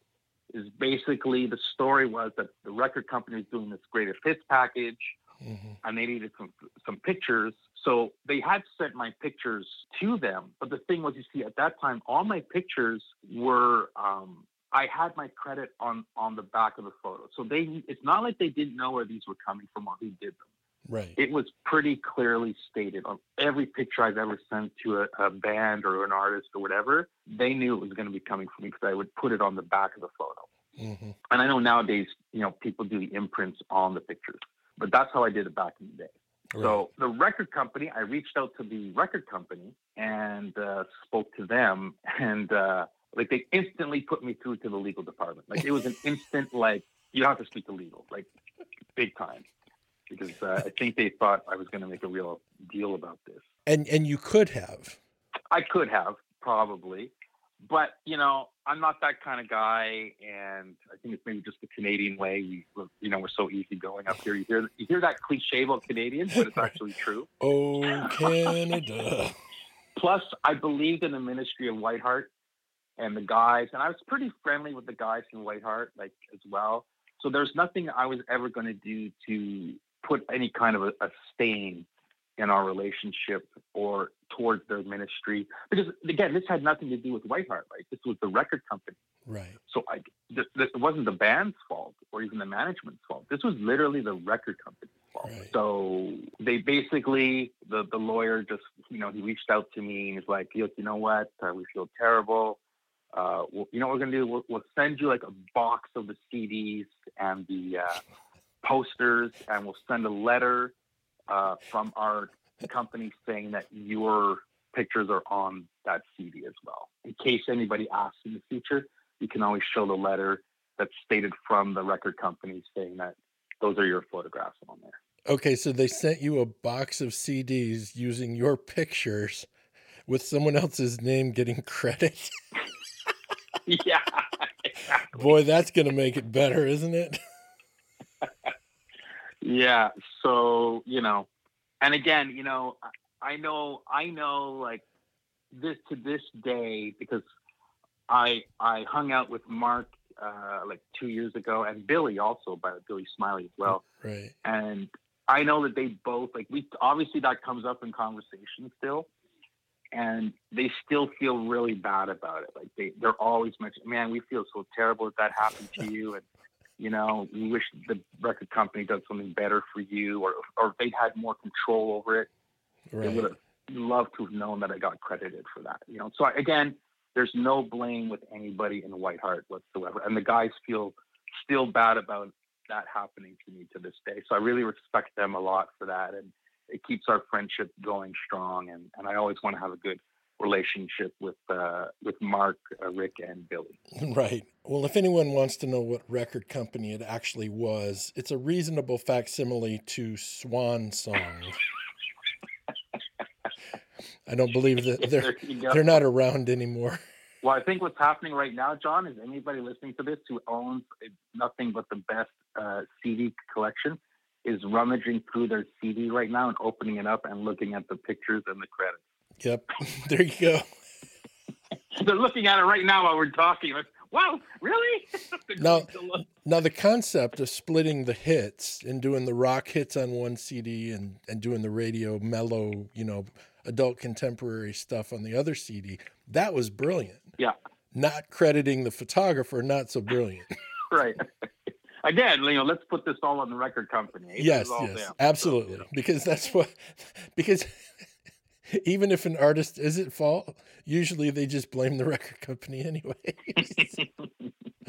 Is basically the story was that the record company was doing this greatest hits package, mm-hmm. and they needed some some pictures. So they had sent my pictures to them. But the thing was, you see, at that time, all my pictures were um, I had my credit on on the back of the photo. So they it's not like they didn't know where these were coming from or who did them. Right. It was pretty clearly stated on every picture I've ever sent to a, a band or an artist or whatever. They knew it was going to be coming from me because I would put it on the back of the photo. Mm-hmm. And I know nowadays, you know, people do the imprints on the pictures, but that's how I did it back in the day. Right. So the record company, I reached out to the record company and uh, spoke to them, and uh, like they instantly put me through to the legal department. Like it was an *laughs* instant, like you have to speak to legal, like big time because uh, I think they thought I was going to make a real deal about this. And and you could have. I could have probably, but you know I'm not that kind of guy, and I think it's maybe just the Canadian way. We, you know, we're so easygoing up here. You hear you hear that cliche about Canadians, but it's *laughs* actually true. oh, Canada. *laughs* Plus, I believed in the ministry of Whiteheart and the guys, and I was pretty friendly with the guys in Whiteheart, like as well. So there's nothing I was ever going to do to put any kind of a, a stain in our relationship or towards their ministry. Because again this had nothing to do with whiteheart right? This was the record company. Right. So I, th- th- it wasn't the band's fault or even the management's fault. This was literally the record company's fault. Right. so they basically the, the lawyer just you know he reached out to me and he's like look you know what? Uh, we feel terrible. Uh, well, you know what we're gonna do? We'll, we'll, send you like a box of the CDs and the uh, posters, and we'll send a letter uh, from our company saying that your pictures are on that CD as well. In case anybody asks in the future, you can always show the letter that's stated from the record company saying that those are your photographs on there. Okay, so they sent you a box of CDs using your pictures with someone else's name getting *laughs* credit. *laughs* yeah. Exactly. Boy, that's going to make it better, isn't it? *laughs* yeah. So, you know, and again, you know, I know, I know, like this to this day because I I hung out with Mark uh, like two years ago and Billy also, by Billy Smiley as well. Right. And I know that they both like we obviously that comes up in conversation still, and they still feel really bad about it. Like they they're always mentioning, man, we feel so terrible that that happened to you, and you know, we wish the record company did something better for you, or or if they had more control over it. Right. They would have loved to have known that I got credited for that. You know, so again, there's no blame with anybody in Whiteheart whatsoever, and the guys feel still bad about that happening to me to this day. So I really respect them a lot for that, and it keeps our friendship going strong. And, and I always want to have a good relationship with uh, with Mark, uh, Rick, and Billy. *laughs* Right. Well, if anyone wants to know what record company it actually was, it's a reasonable facsimile to Swan Song. I don't believe that *laughs* they're they're not around anymore. *laughs* Well, I think what's happening right now, John, is anybody listening to this who owns nothing but the best uh, CD collection is rummaging through their CD right now and opening it up and looking at the pictures and the credits. Yep, *laughs* there you go. *laughs* They're looking at it right now while we're talking. Like, wow, really? *laughs* now, now the concept of splitting the hits and doing the rock hits on one CD and and doing the radio mellow, you know, adult contemporary stuff on the other CD, that was brilliant. Yeah. Not crediting the photographer, not so brilliant. right again, you know, let's put this all on the record company. Yes, yes, them. absolutely, so, you know. because that's what because even if an artist is at fault, usually they just blame the *laughs* record company anyway. *laughs*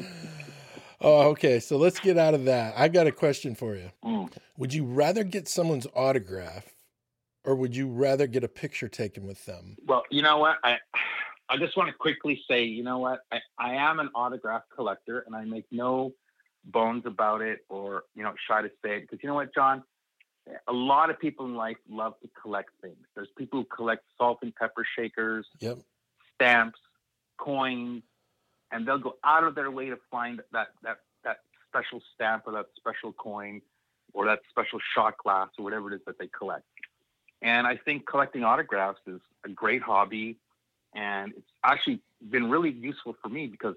oh, okay. So let's get out of that. I've got a question for you. Mm. Would you rather get someone's autograph or would you rather get a picture taken with them? Well, you know what? I I just want to quickly say, you know what? I, I am an autograph collector and I make no bones about it or, you know, shy to say it. Because you know what, John? A lot of people in life love to collect things. There's people who collect salt and pepper shakers, Yep. stamps, coins, and they'll go out of their way to find that that that special stamp or that special coin or that special shot glass or whatever it is that they collect. And I think collecting autographs is a great hobby, and it's actually been really useful for me because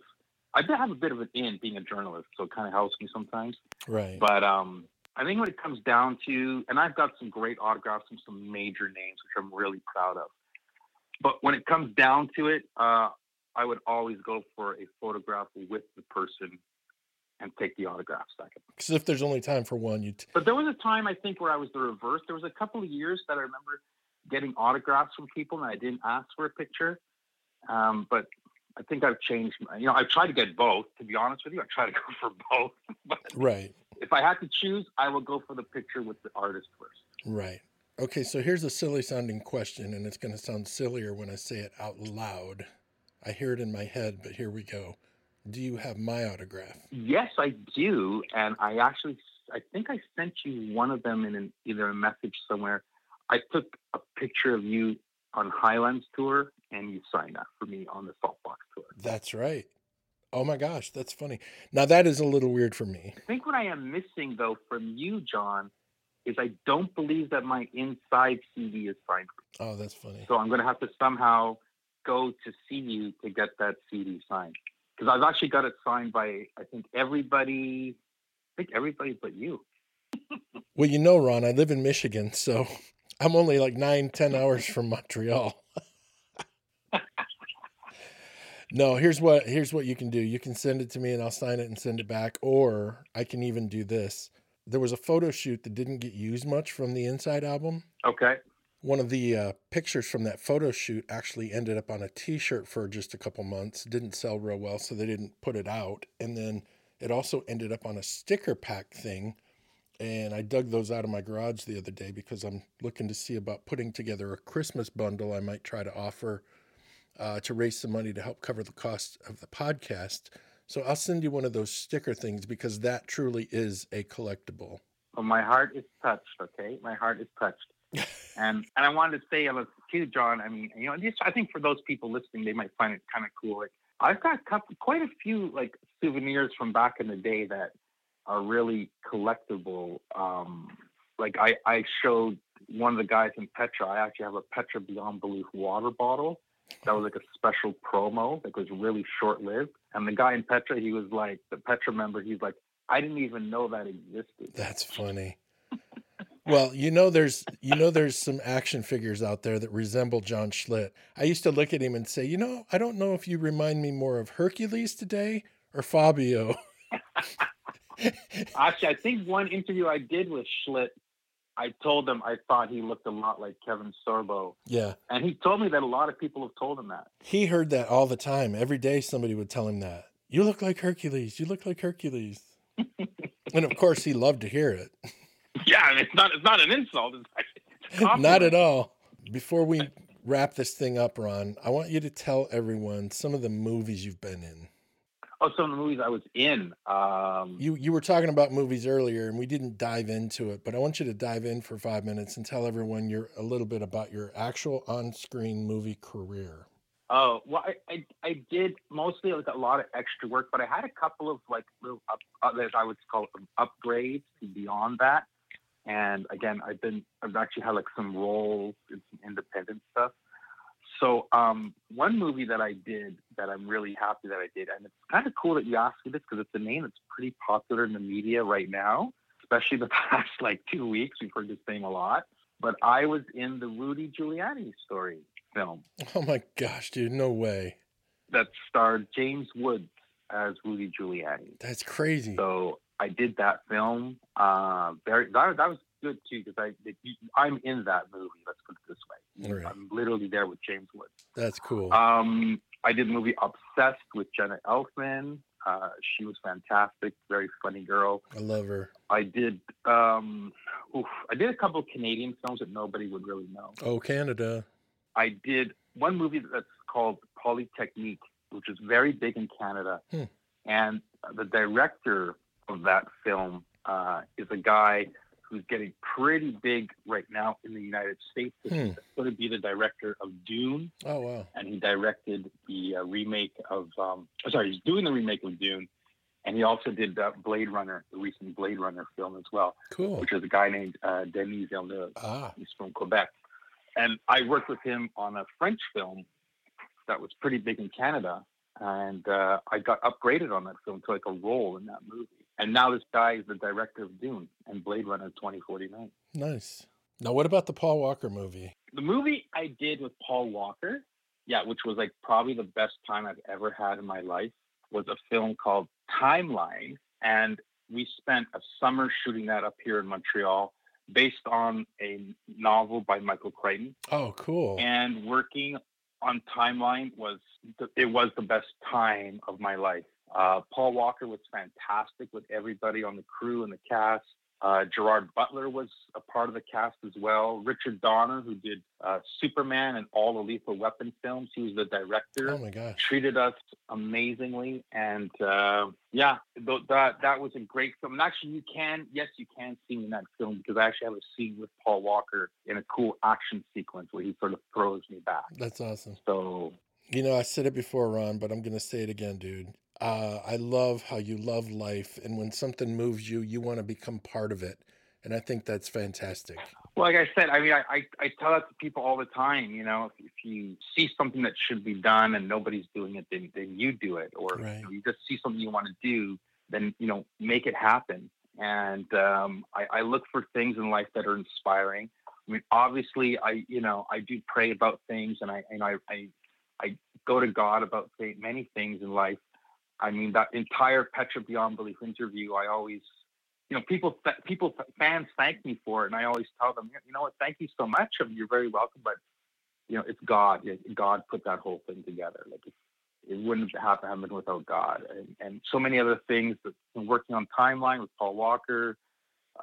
I do have a bit of an in being a journalist, so it kind of helps me sometimes. Right. But um, I think when it comes down to, and I've got some great autographs from some major names, which I'm really proud of. But when it comes down to it, uh, I would always go for a photograph with the person and take the autograph second. Because if there's only time for one, you t- But there was a time I think where I was the reverse. There was a couple of years that I remember getting autographs from people and I didn't ask for a picture. Um, but I think I've changed. My, you know, I try to get both. To be honest with you, I try to go for both. *laughs* but right. If I had to choose, I will go for the picture with the artist first. Right. Okay, so here's a silly sounding question, and it's going to sound sillier when I say it out loud. I hear it in my head, but here we go. Do you have my autograph? Yes, I do, and I actually, I think I sent you one of them in an, either a message somewhere. I took a picture of you on Highlands tour, and you signed that for me on the Saltbox tour. That's right. Oh my gosh, that's funny. Now that is a little weird for me. I think what I am missing though from you, John, is I don't believe that my inside CD is signed. Oh, that's funny. So I'm going to have to somehow go to see you to get that CD signed. Because I've actually got it signed by I think everybody. I think everybody but you. *laughs* Well, you know, Ron, I live in Michigan, so I'm only like nine, ten hours from Montreal. *laughs* no, here's what here's what you can do. You can send it to me and I'll sign it and send it back. Or I can even do this. There was a photo shoot that didn't get used much from the Inside album. Okay. One of the uh, pictures from that photo shoot actually ended up on a T-shirt for just a couple months. Didn't sell real well, so they didn't put it out. And then it also ended up on a sticker pack thing. And I dug those out of my garage the other day because I'm looking to see about putting together a Christmas bundle I might try to offer uh, to raise some money to help cover the cost of the podcast. So I'll send you one of those sticker things because that truly is a collectible. Well, my heart is touched. Okay, my heart is touched. *laughs* and and I wanted to say uh, too, John. I mean, you know, just I think for those people listening, they might find it kind of cool. Like I've got quite a few like souvenirs from back in the day that are really collectible. Um, like I I showed one of the guys in Petra. I actually have a Petra Beyond Belief water bottle. That was like a special promo that was really short lived. And the guy in Petra, he was like the Petra member. He's like, I didn't even know that existed. That's funny. Well, you know there's you know there's some action figures out there that resemble John Schlitt. I used to look at him and say, "You know, I don't know if you remind me more of Hercules today or Fabio." *laughs* Actually, I think one interview I did with Schlitt, I told him I thought he looked a lot like Kevin Sorbo, yeah. and he told me that a lot of people have told him that. He heard that all the time. Every day somebody would tell him that. You look like Hercules. You look like Hercules. *laughs* and of course he loved to hear it. Yeah, and it's not it's not an insult. It's *laughs* Not at all. Before we wrap this thing up, Ron, I want you to tell everyone some of the movies you've been in. Oh, some of the movies I was in. Um, You you were talking about movies earlier, and we didn't dive into it, but I want you to dive in for five minutes and tell everyone your a little bit about your actual on-screen movie career. Oh well, I, I I did mostly like a lot of extra work, but I had a couple of like little up, others I would call them upgrades beyond that. And again, I've been I've actually had like some roles in some independent stuff. So um, one movie that I did that I'm really happy that I did, and it's kind of cool that you asked me this because it's a name that's pretty popular in the media right now, especially *laughs* the past like two weeks. We've heard this name a lot. But I was in the Rudy Giuliani story film Oh my gosh, dude, no way. that starred James Woods as Rudy Giuliani. That's crazy. So I did that film. Uh, very that, that was good too because I I'm in that movie. Let's put it this way. Right. I'm literally there with James Woods. That's cool. Um, I did the movie Obsessed with Jenna Elfman. Uh, she was fantastic, very funny girl. I love her. I did um, oof, I did a couple of Canadian films that nobody would really know. Oh, Canada. I did one movie that's called Polytechnique, which is very big in Canada. Hmm. And the director of that film uh, is a guy who's getting pretty big right now in the United States. Hmm. He's going to be the director of Dune, Oh, wow. and he directed the uh, remake of. Um, oh, sorry, he's doing the remake of Dune, and he also did uh, Blade Runner, the recent Blade Runner film as well, Cool. which is a guy named uh, Denis Villeneuve. Ah, He's from Quebec. And I worked with him on a French film that was pretty big in Canada. And uh, I got upgraded on that film to like a role in that movie. And now this guy is the director of Dune and Blade Runner 2049. nice. Now, what about the Paul Walker movie? The movie I did with Paul Walker, yeah, which was like probably the best time I've ever had in my life, was a film called Timeline. And we spent a summer shooting that up here in Montreal based on a novel by Michael Crichton. Oh, cool. and working on timeline was the, it was the best time of my life uh, paul walker was fantastic with everybody on the crew and the cast uh, gerard butler was a part of the cast as well richard donner who did uh, superman and all the lethal weapon films he was the director Oh, my gosh. treated us amazingly and uh, yeah th- that that was a great film and actually you can yes you can see in that film because i actually have a scene with paul walker in a cool action sequence where he sort of throws me back That's awesome. so You know, I said it before, Ron, but I'm going to say it again, dude. Uh, I love how you love life. And when something moves you, you want to become part of it. And I think that's fantastic. well like i said i mean i i, I tell that to people all the time you know if, if you see something that should be done and nobody's doing it then, then you do it or Right. you, know, you just see something you want to do then you know make it happen and um, I, I look for things in life that are inspiring i mean obviously i you know i do pray about things and i and i i, I go to god about many things in life i mean that entire petra beyond belief interview i always you know, people, people, fans thank me for it, and I always tell them, you know what, thank you so much. I mean, you're very welcome, but you know, it's God. God put that whole thing together. Like it, it wouldn't have happened without God, and, and so many other things. That working on Timeline with Paul Walker,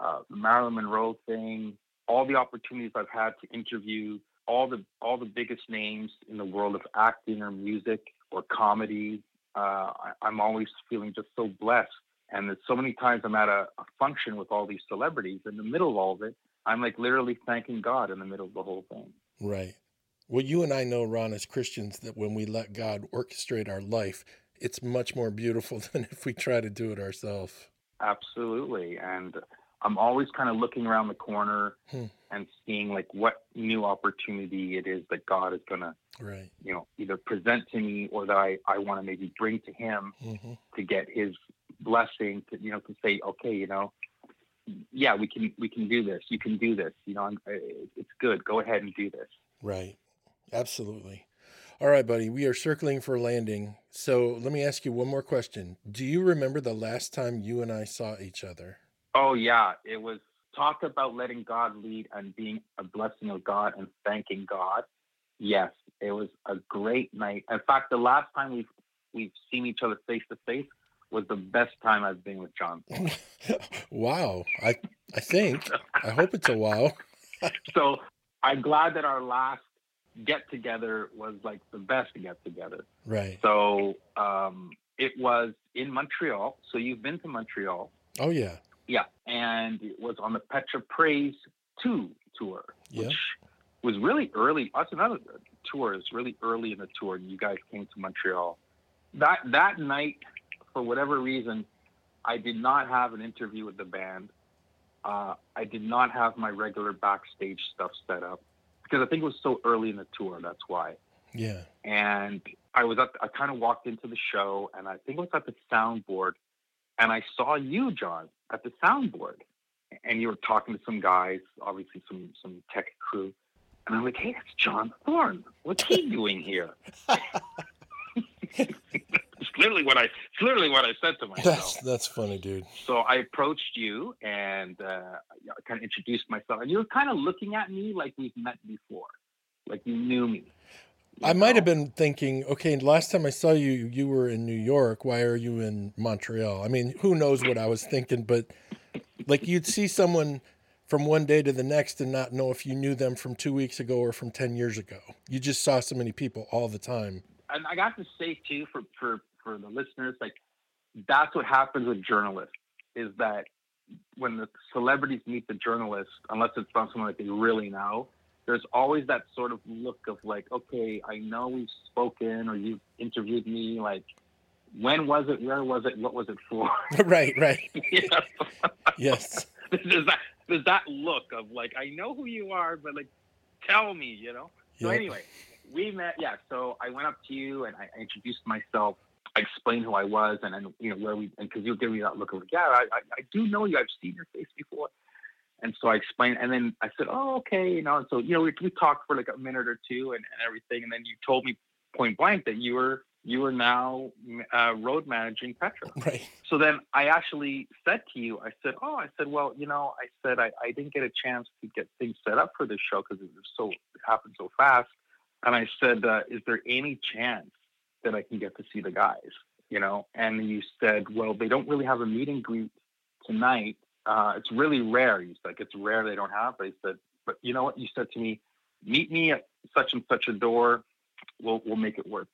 uh, the Marilyn Monroe thing, all the opportunities I've had to interview all the all the biggest names in the world of acting or music or comedy. Uh, I, I'm always feeling just so blessed. And there's so many times I'm at a, a function with all these celebrities. In the middle of all of it, I'm like literally thanking God in the middle of the whole thing. Right. Well, you and I know, Ron, as Christians, that when we let God orchestrate our life, it's much more beautiful *laughs* than if we try to do it ourselves. Absolutely. And I'm always kind of looking around the corner Hmm. and seeing like what new opportunity it is that God is going to, Right. you know, either present to me or that I, I want to maybe bring to him hmm to get his blessing to, you know, to say, okay, you know, yeah, we can, we can do this. You can do this. You know, I'm, it's good. Go ahead and do this. Right. Absolutely. All right, buddy. We are circling for landing. So let me ask you one more question. Do you remember the last time you and I saw each other? Oh yeah, it was talk about letting God lead and being a blessing of God and thanking God. Yes, it was a great night. In fact, the last time we've we've seen each other face to face was the best time I've been with John. *laughs* wow. I I think. I hope it's a wow. *laughs* *laughs* So I'm glad that our last get together was like the best get together. Right. So um, it was in Montreal. So you've been to Montreal. Oh yeah. Yeah, and it was on the Petra Praise 2 tour, Yeah. which was really early. That's another tour. It's really early in the tour. You guys came to Montreal. That that night, for whatever reason, I did not have an interview with the band. Uh, I did not have my regular backstage stuff set up because I think it was so early in the tour. That's why. Yeah. And I was at. I kind of walked into the show, and I think it was at the soundboard, and I saw you, John, at the soundboard, and you were talking to some guys, obviously some some tech crew, and I'm like, hey, that's John Thorne. What's he doing here? *laughs* it's literally what I. It's literally what I said to myself. That's that's funny, dude. So I approached you and uh, I kind of introduced myself, and you were kind of looking at me like we've met before, like you knew me. I might have been thinking, okay, last time I saw you, you were in New York. Why are you in Montreal? I mean, who knows what I was thinking, but like you'd see someone from one day to the next and not know if you knew them from two weeks ago or from 10 years ago. You just saw so many people all the time. And I got to say, too, for, for, for the listeners, like, that's what happens with journalists is that when the celebrities meet the journalists, unless it's from someone that they really know, there's always that sort of look of like, okay, I know we've spoken or you've interviewed me. Like, when was it? Where was it? What was it for? *laughs* *laughs* right, right. yes. *laughs* there's that there's that look of like, I know who you are, but like, tell me, you know. So anyway, we met. Yeah. So I went up to you and I introduced myself. I explained who I was and then you know where we and because you'll give me that look of like, yeah, I, I, I do know you. I've seen your face before. And so I explained, and then I said, "Oh, okay," you know. And so you know, we, we talked for like a minute or two and, and everything, and then you told me point blank that you were you are now uh, road managing Petra. *laughs* Right. So then I actually said to you, I said, oh, I said, well, you know, I said I, I didn't get a chance to get things set up for this show because it was so it happened so fast. And I said, uh, is there any chance that I can get to see the guys? You know, and you said, well, they don't really have a meet and greet tonight. Uh, it's really rare. Said, like, it's rare they don't have. But I said, but you know what? You said to me, meet me at such and such a door. We'll we'll make it work.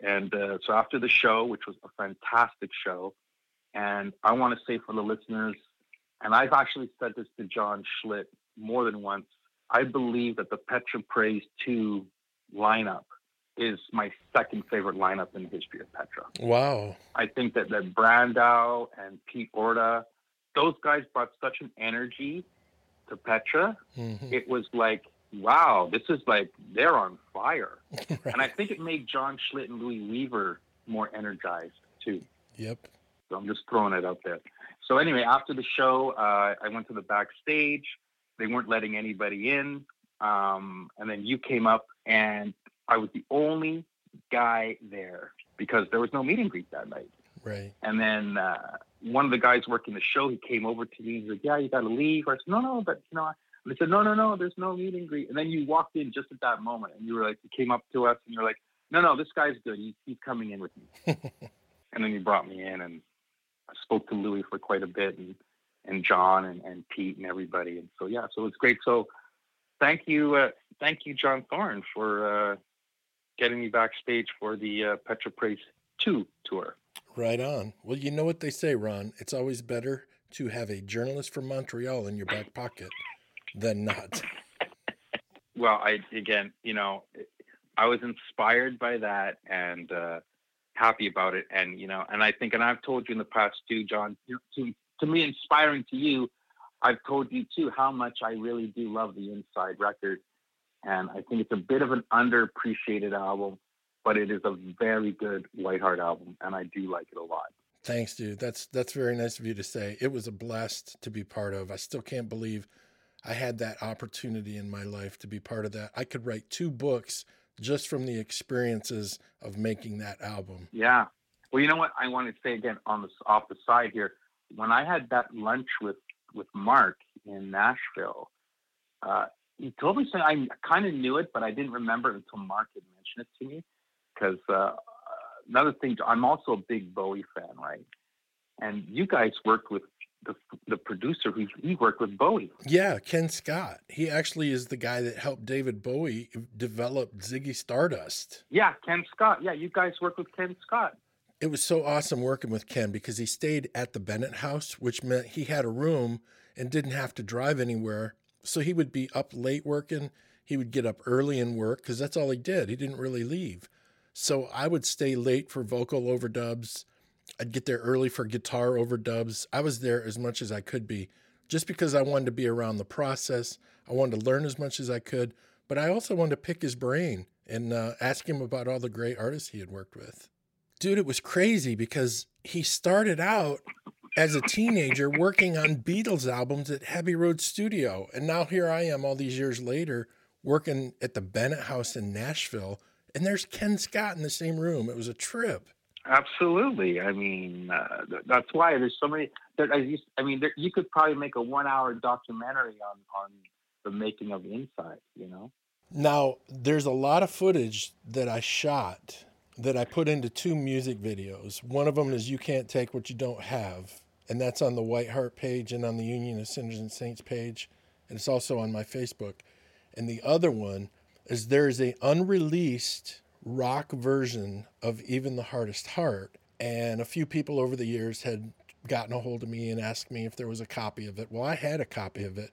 And uh, so after the show, which was a fantastic show, and I want to say for the listeners, and I've actually said this to John Schlitt more than once, I believe that the Petra Praise 2 lineup is my second favorite lineup in the history of Petra. Wow. I think that, that Brandow and Pete Orta, those guys brought such an energy to Petra. Mm-hmm. It was like wow, this is like they're on fire. *laughs* right. And I think it made John Schlitt and Louis Weaver more energized too. Yep. So I'm just throwing it out there. So anyway, after the show, uh, I went to the backstage. They weren't letting anybody in, um, and then you came up, and I was the only guy there because there was no meet and greet that night. Right. And then uh, one of the guys working the show, he came over to me. He's like, "Yeah, you got to leave." I said, "No, no, but you know, they said, no, no, no, there's no meet and greet. And then you walked in just at that moment and you were like, you came up to us and you're like, no, no, this guy's good. He, he's coming in with me. *laughs* and then you brought me in and I spoke to Louis for quite a bit and, and John and, and Pete and everybody. And so, yeah, so it's great. So thank you. Uh, thank you, John Thorne for uh, getting me backstage for the uh, Petra Praise 2 tour. Right on. Well, you know what they say, Ron. It's always better to have a journalist from Montreal in your back pocket than not. *laughs* well, I again, you know, I was inspired by that and uh, happy about it, and you know, and I think, and I've told you in the past too, John, to to me, inspiring to you. I've told you too how much I really do love the Inside record, and I think it's a bit of an underappreciated album, but it is a very good White Heart album, and I do like it a lot. Thanks, dude. That's that's very nice of you to say. It was a blast to be part of. I still can't believe I had that opportunity in my life to be part of that. I could write two books just from the experiences of making that album. Yeah. Well, you know what I want to say again on the off the side here. When I had that lunch with with Mark in Nashville, uh, he told me something. I kind of knew it, but I didn't remember it until Mark had mentioned it to me. Because uh, another thing, I'm also a big Bowie fan, right? And you guys worked with the the producer who he worked with Bowie. Yeah, Ken Scott. He actually is the guy that helped David Bowie develop Ziggy Stardust. Yeah, Ken Scott. Yeah, you guys worked with Ken Scott. It was so awesome working with Ken because he stayed at the Bennett house, which meant he had a room and didn't have to drive anywhere. So he would be up late working. He would get up early and work because that's all he did. He didn't really leave. So I would stay late for vocal overdubs I'd get there early for guitar overdubs. I was there as much as I could be just because I wanted to be around the process. I wanted to learn as much as I could, but I also wanted to pick his brain and uh, ask him about all the great artists he had worked with. Dude, it was crazy because he started out as a teenager working on Beatles albums at Abbey Road Studio. And now here I am all these years later working at the Bennett House in Nashville. And there's Ken Scott in the same room. It was a trip. Absolutely. I mean, uh, that's why there's so many. There, I mean, there, you could probably make a one-hour documentary on on the making of Inside. You know. Now, there's a lot of footage that I shot that I put into two music videos. One of them is You Can't Take What You Don't Have, and that's on the White Heart page and on the Union of Sinners and Saints page, and it's also on my Facebook. And the other one is there is a unreleased rock version of Even the Hardest Heart, and a few people over the years had gotten a hold of me and asked me if there was a copy of it. Well, I had a copy of it,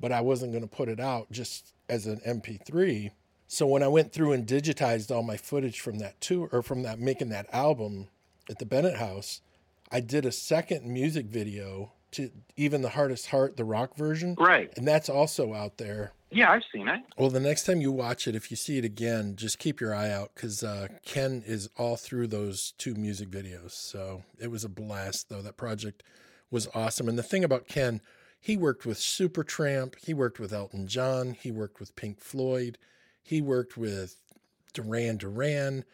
but I wasn't going to put it out just as an MP3. So when I went through and digitized all my footage from that tour or from that making that album at the Bennett House, I did a second music video to even the hardest heart, the rock version. Right. And that's also out there. Yeah, I've seen it. Well, the next time you watch it, if you see it again, just keep your eye out because uh, Ken is all through those two music videos. So it was a blast, though. That project was awesome. And the thing about Ken, he worked with Supertramp, he worked with Elton John, he worked with Pink Floyd, he worked with Duran Duran.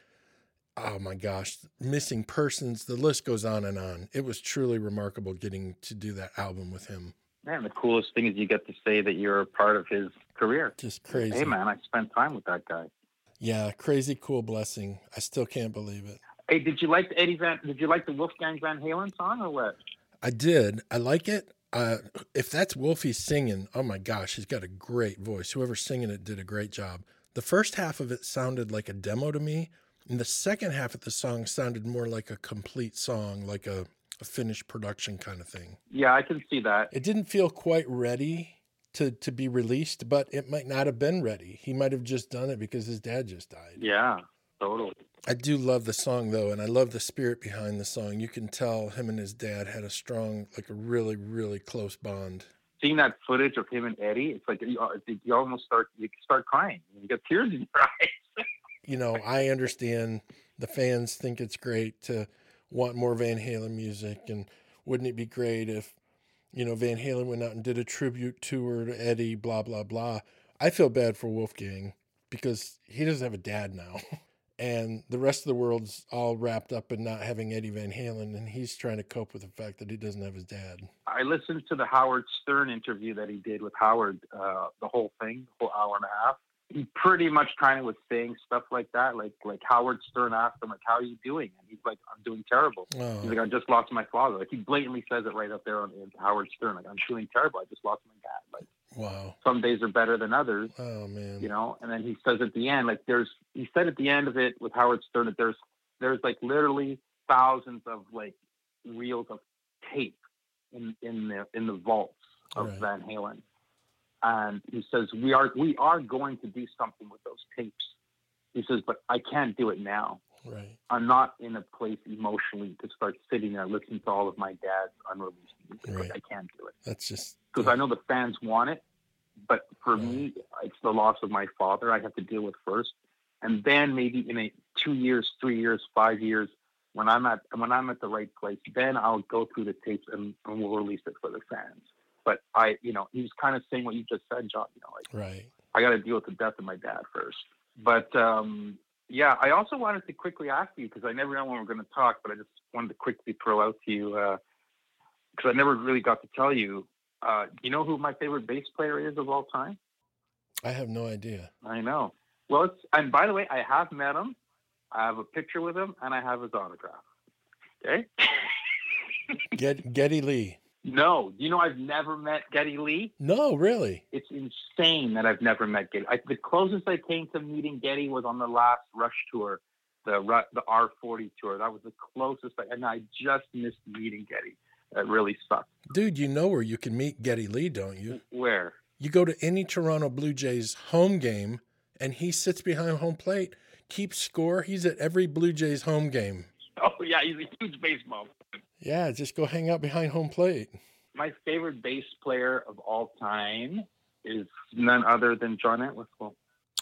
Oh my gosh, missing persons. The list goes on and on. It was truly remarkable getting to do that album with him. Man, the coolest thing is you get to say that you're a part of his career. Just crazy. Hey, man, I spent time with that guy. Yeah, crazy cool blessing. I still can't believe it. Hey, did you like the Eddie Van? Did you like the Wolfgang Van Halen song or what? I did. I like it. Uh, if that's Wolfie singing, oh my gosh, he's got a great voice. Whoever's singing it did a great job. The first half of it sounded like a demo to me, and the second half of the song sounded more like a complete song, like a a finished production kind of thing. Yeah, I can see that. It didn't feel quite ready to to be released, but it might not have been ready. He might have just done it because his dad just died. Yeah, totally. I do love the song though, and I love the spirit behind the song. You can tell him and his dad had a strong, like a really, really close bond. Seeing that footage of him and Eddie, it's like you, uh, you almost start you start crying. You get tears in your *laughs* eyes. you know, I understand the fans think it's great to want more Van Halen music. And wouldn't it be great if, you know, Van Halen went out and did a tribute tour to Eddie, blah, blah, blah. I feel bad for Wolfgang because he doesn't have a dad now. *laughs* and the rest of the world's all wrapped up in not having Eddie Van Halen, and he's trying to cope with the fact that he doesn't have his dad. I listened to the Howard Stern interview that he did with Howard, uh, the whole thing, the whole hour and a half pretty much kind of was saying stuff like that. Like like Howard Stern asked him like, "How are you doing?" And he's like, "I'm doing terrible." Oh. He's like, "I just lost my father." Like he blatantly says it right up there on Howard Stern. Like, "I'm doing terrible. I just lost my dad." Like, wow. Some days are better than others. Oh man. You know. And then he says at the end, like, "There's," he said at the end of it with Howard Stern that there's there's like literally thousands of like reels of tape in in the in the vaults of right. Van Halen and he says we are we are going to do something with those tapes. He says, but I can't do it now. Right. I'm not in a place emotionally to start sitting there listening to all of my dad's unreleased music. Right. Like, I can't do it. That's just because I know the fans want it, but for me, it's the loss of my father I have to deal with first, and then maybe in a two years, three years, five years, when I'm at when I'm at the right place, then I'll go through the tapes and, and we'll release it for the fans. But I, you know, he was kind of saying what you just said, John. You know, like right. I got to deal with the death of my dad first. But um, yeah, I also wanted to quickly ask you because I never know when we're going to talk, but I just wanted to quickly throw out to you because uh, I never really got to tell you. Uh, you know who my favorite bass player is of all time? I have no idea. I know. Well, it's and by the way, I have met him. I have a picture with him, and I have his autograph. Okay. Get, Geddy Lee. No, you know I've never met Geddy Lee. No, really. It's insane that I've never met Geddy. I, the closest I came to meeting Geddy was on the last Rush tour, the the R40 tour. That was the closest, I, and I just missed meeting Geddy. That really sucked. Dude, you know where you can meet Geddy Lee, don't you? Where? You go to any Toronto Blue Jays home game, and he sits behind home plate, keeps score. He's at every Blue Jays home game. *laughs* Oh yeah, he's a huge baseball yeah, just go hang out behind home plate. My favorite bass player of all time is none other than John Entwistle.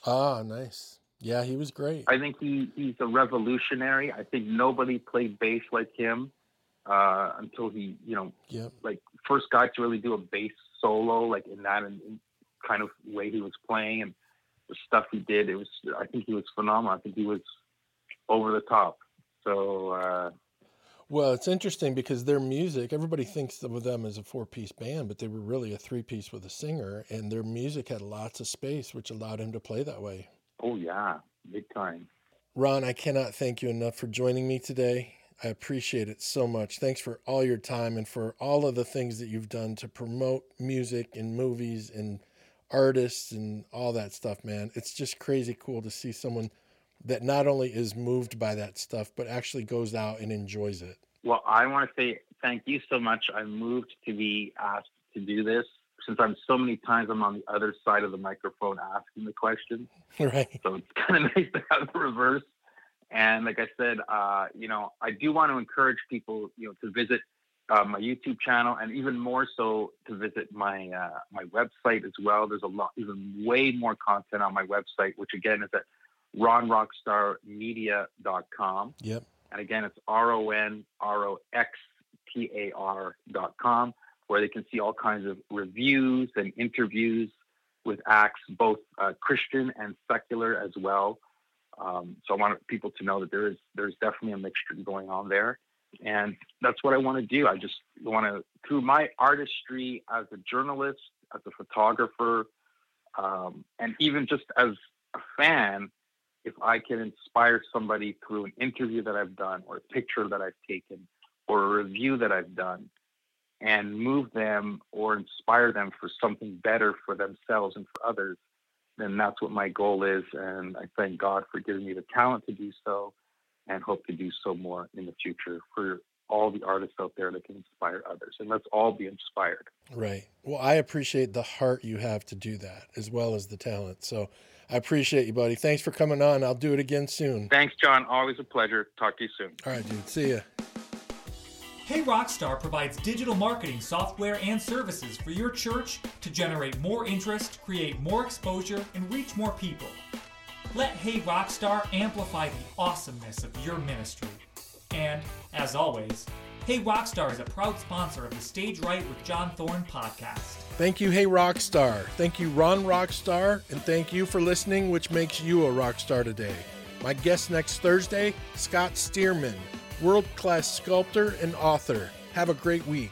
Ah, nice. Yeah, he was great. I think he, he's a revolutionary. I think nobody played bass like him uh, until he, you know, yep. like first guy to really do a bass solo, like in that in, in kind of way he was playing and the stuff he did. It was, I think he was phenomenal. I think he was over the top. So, uh, Well, it's interesting because their music, everybody thinks of them as a four piece band, but they were really a three piece with a singer, and their music had lots of space, which allowed him to play that way. Oh, yeah, big time. Ron, I cannot thank you enough for joining me today. I appreciate it so much. Thanks for all your time and for all of the things that you've done to promote music and movies and artists and all that stuff, man. It's just crazy cool to see someone that not only is moved by that stuff, but actually goes out and enjoys it. Well, I want to say thank you so much. I'm moved to be asked to do this since I'm so many times I'm on the other side of the microphone asking the question. *laughs* Right. So it's kind of *laughs* nice to have the reverse. And like I said, uh, you know, I do want to encourage people, you know, to visit uh, my YouTube channel and even more so to visit my uh, my website as well. There's a lot, even way more content on my website, which again is at ronroxtarmedia.com. Yep. And again, it's R O N R O X T A R dot com, where they can see all kinds of reviews and interviews with acts, both uh, Christian and secular as well. Um, so I want people to know that there is there's definitely a mixture going on there, and that's what I want to do. I just want to, through my artistry as a journalist, as a photographer, um, and even just as a fan, if I can inspire somebody through an interview that I've done, or a picture that I've taken, or a review that I've done, and move them or inspire them for something better for themselves and for others, then that's what my goal is. And I thank God for giving me the talent to do so and hope to do so more in the future for all the artists out there that can inspire others. And let's all be inspired. Right. Well, I appreciate the heart you have to do that as well as the talent. So I appreciate you, buddy. Thanks for coming on. I'll do it again soon. Thanks, John. Always a pleasure. Talk to you soon. All right, dude. See ya. Hey Rockstar provides digital marketing software and services for your church to generate more interest, create more exposure, and reach more people. Let Hey Rockstar amplify the awesomeness of your ministry. And, as always, Hey Rockstar is a proud sponsor of the Stage Right with John Thorne podcast. Thank you, Hey Rockstar. Thank you, Ron Roxtar. And thank you for listening, which makes you a rock star today. My guest next Thursday, Scott Stearman, world class sculptor and author. Have a great week.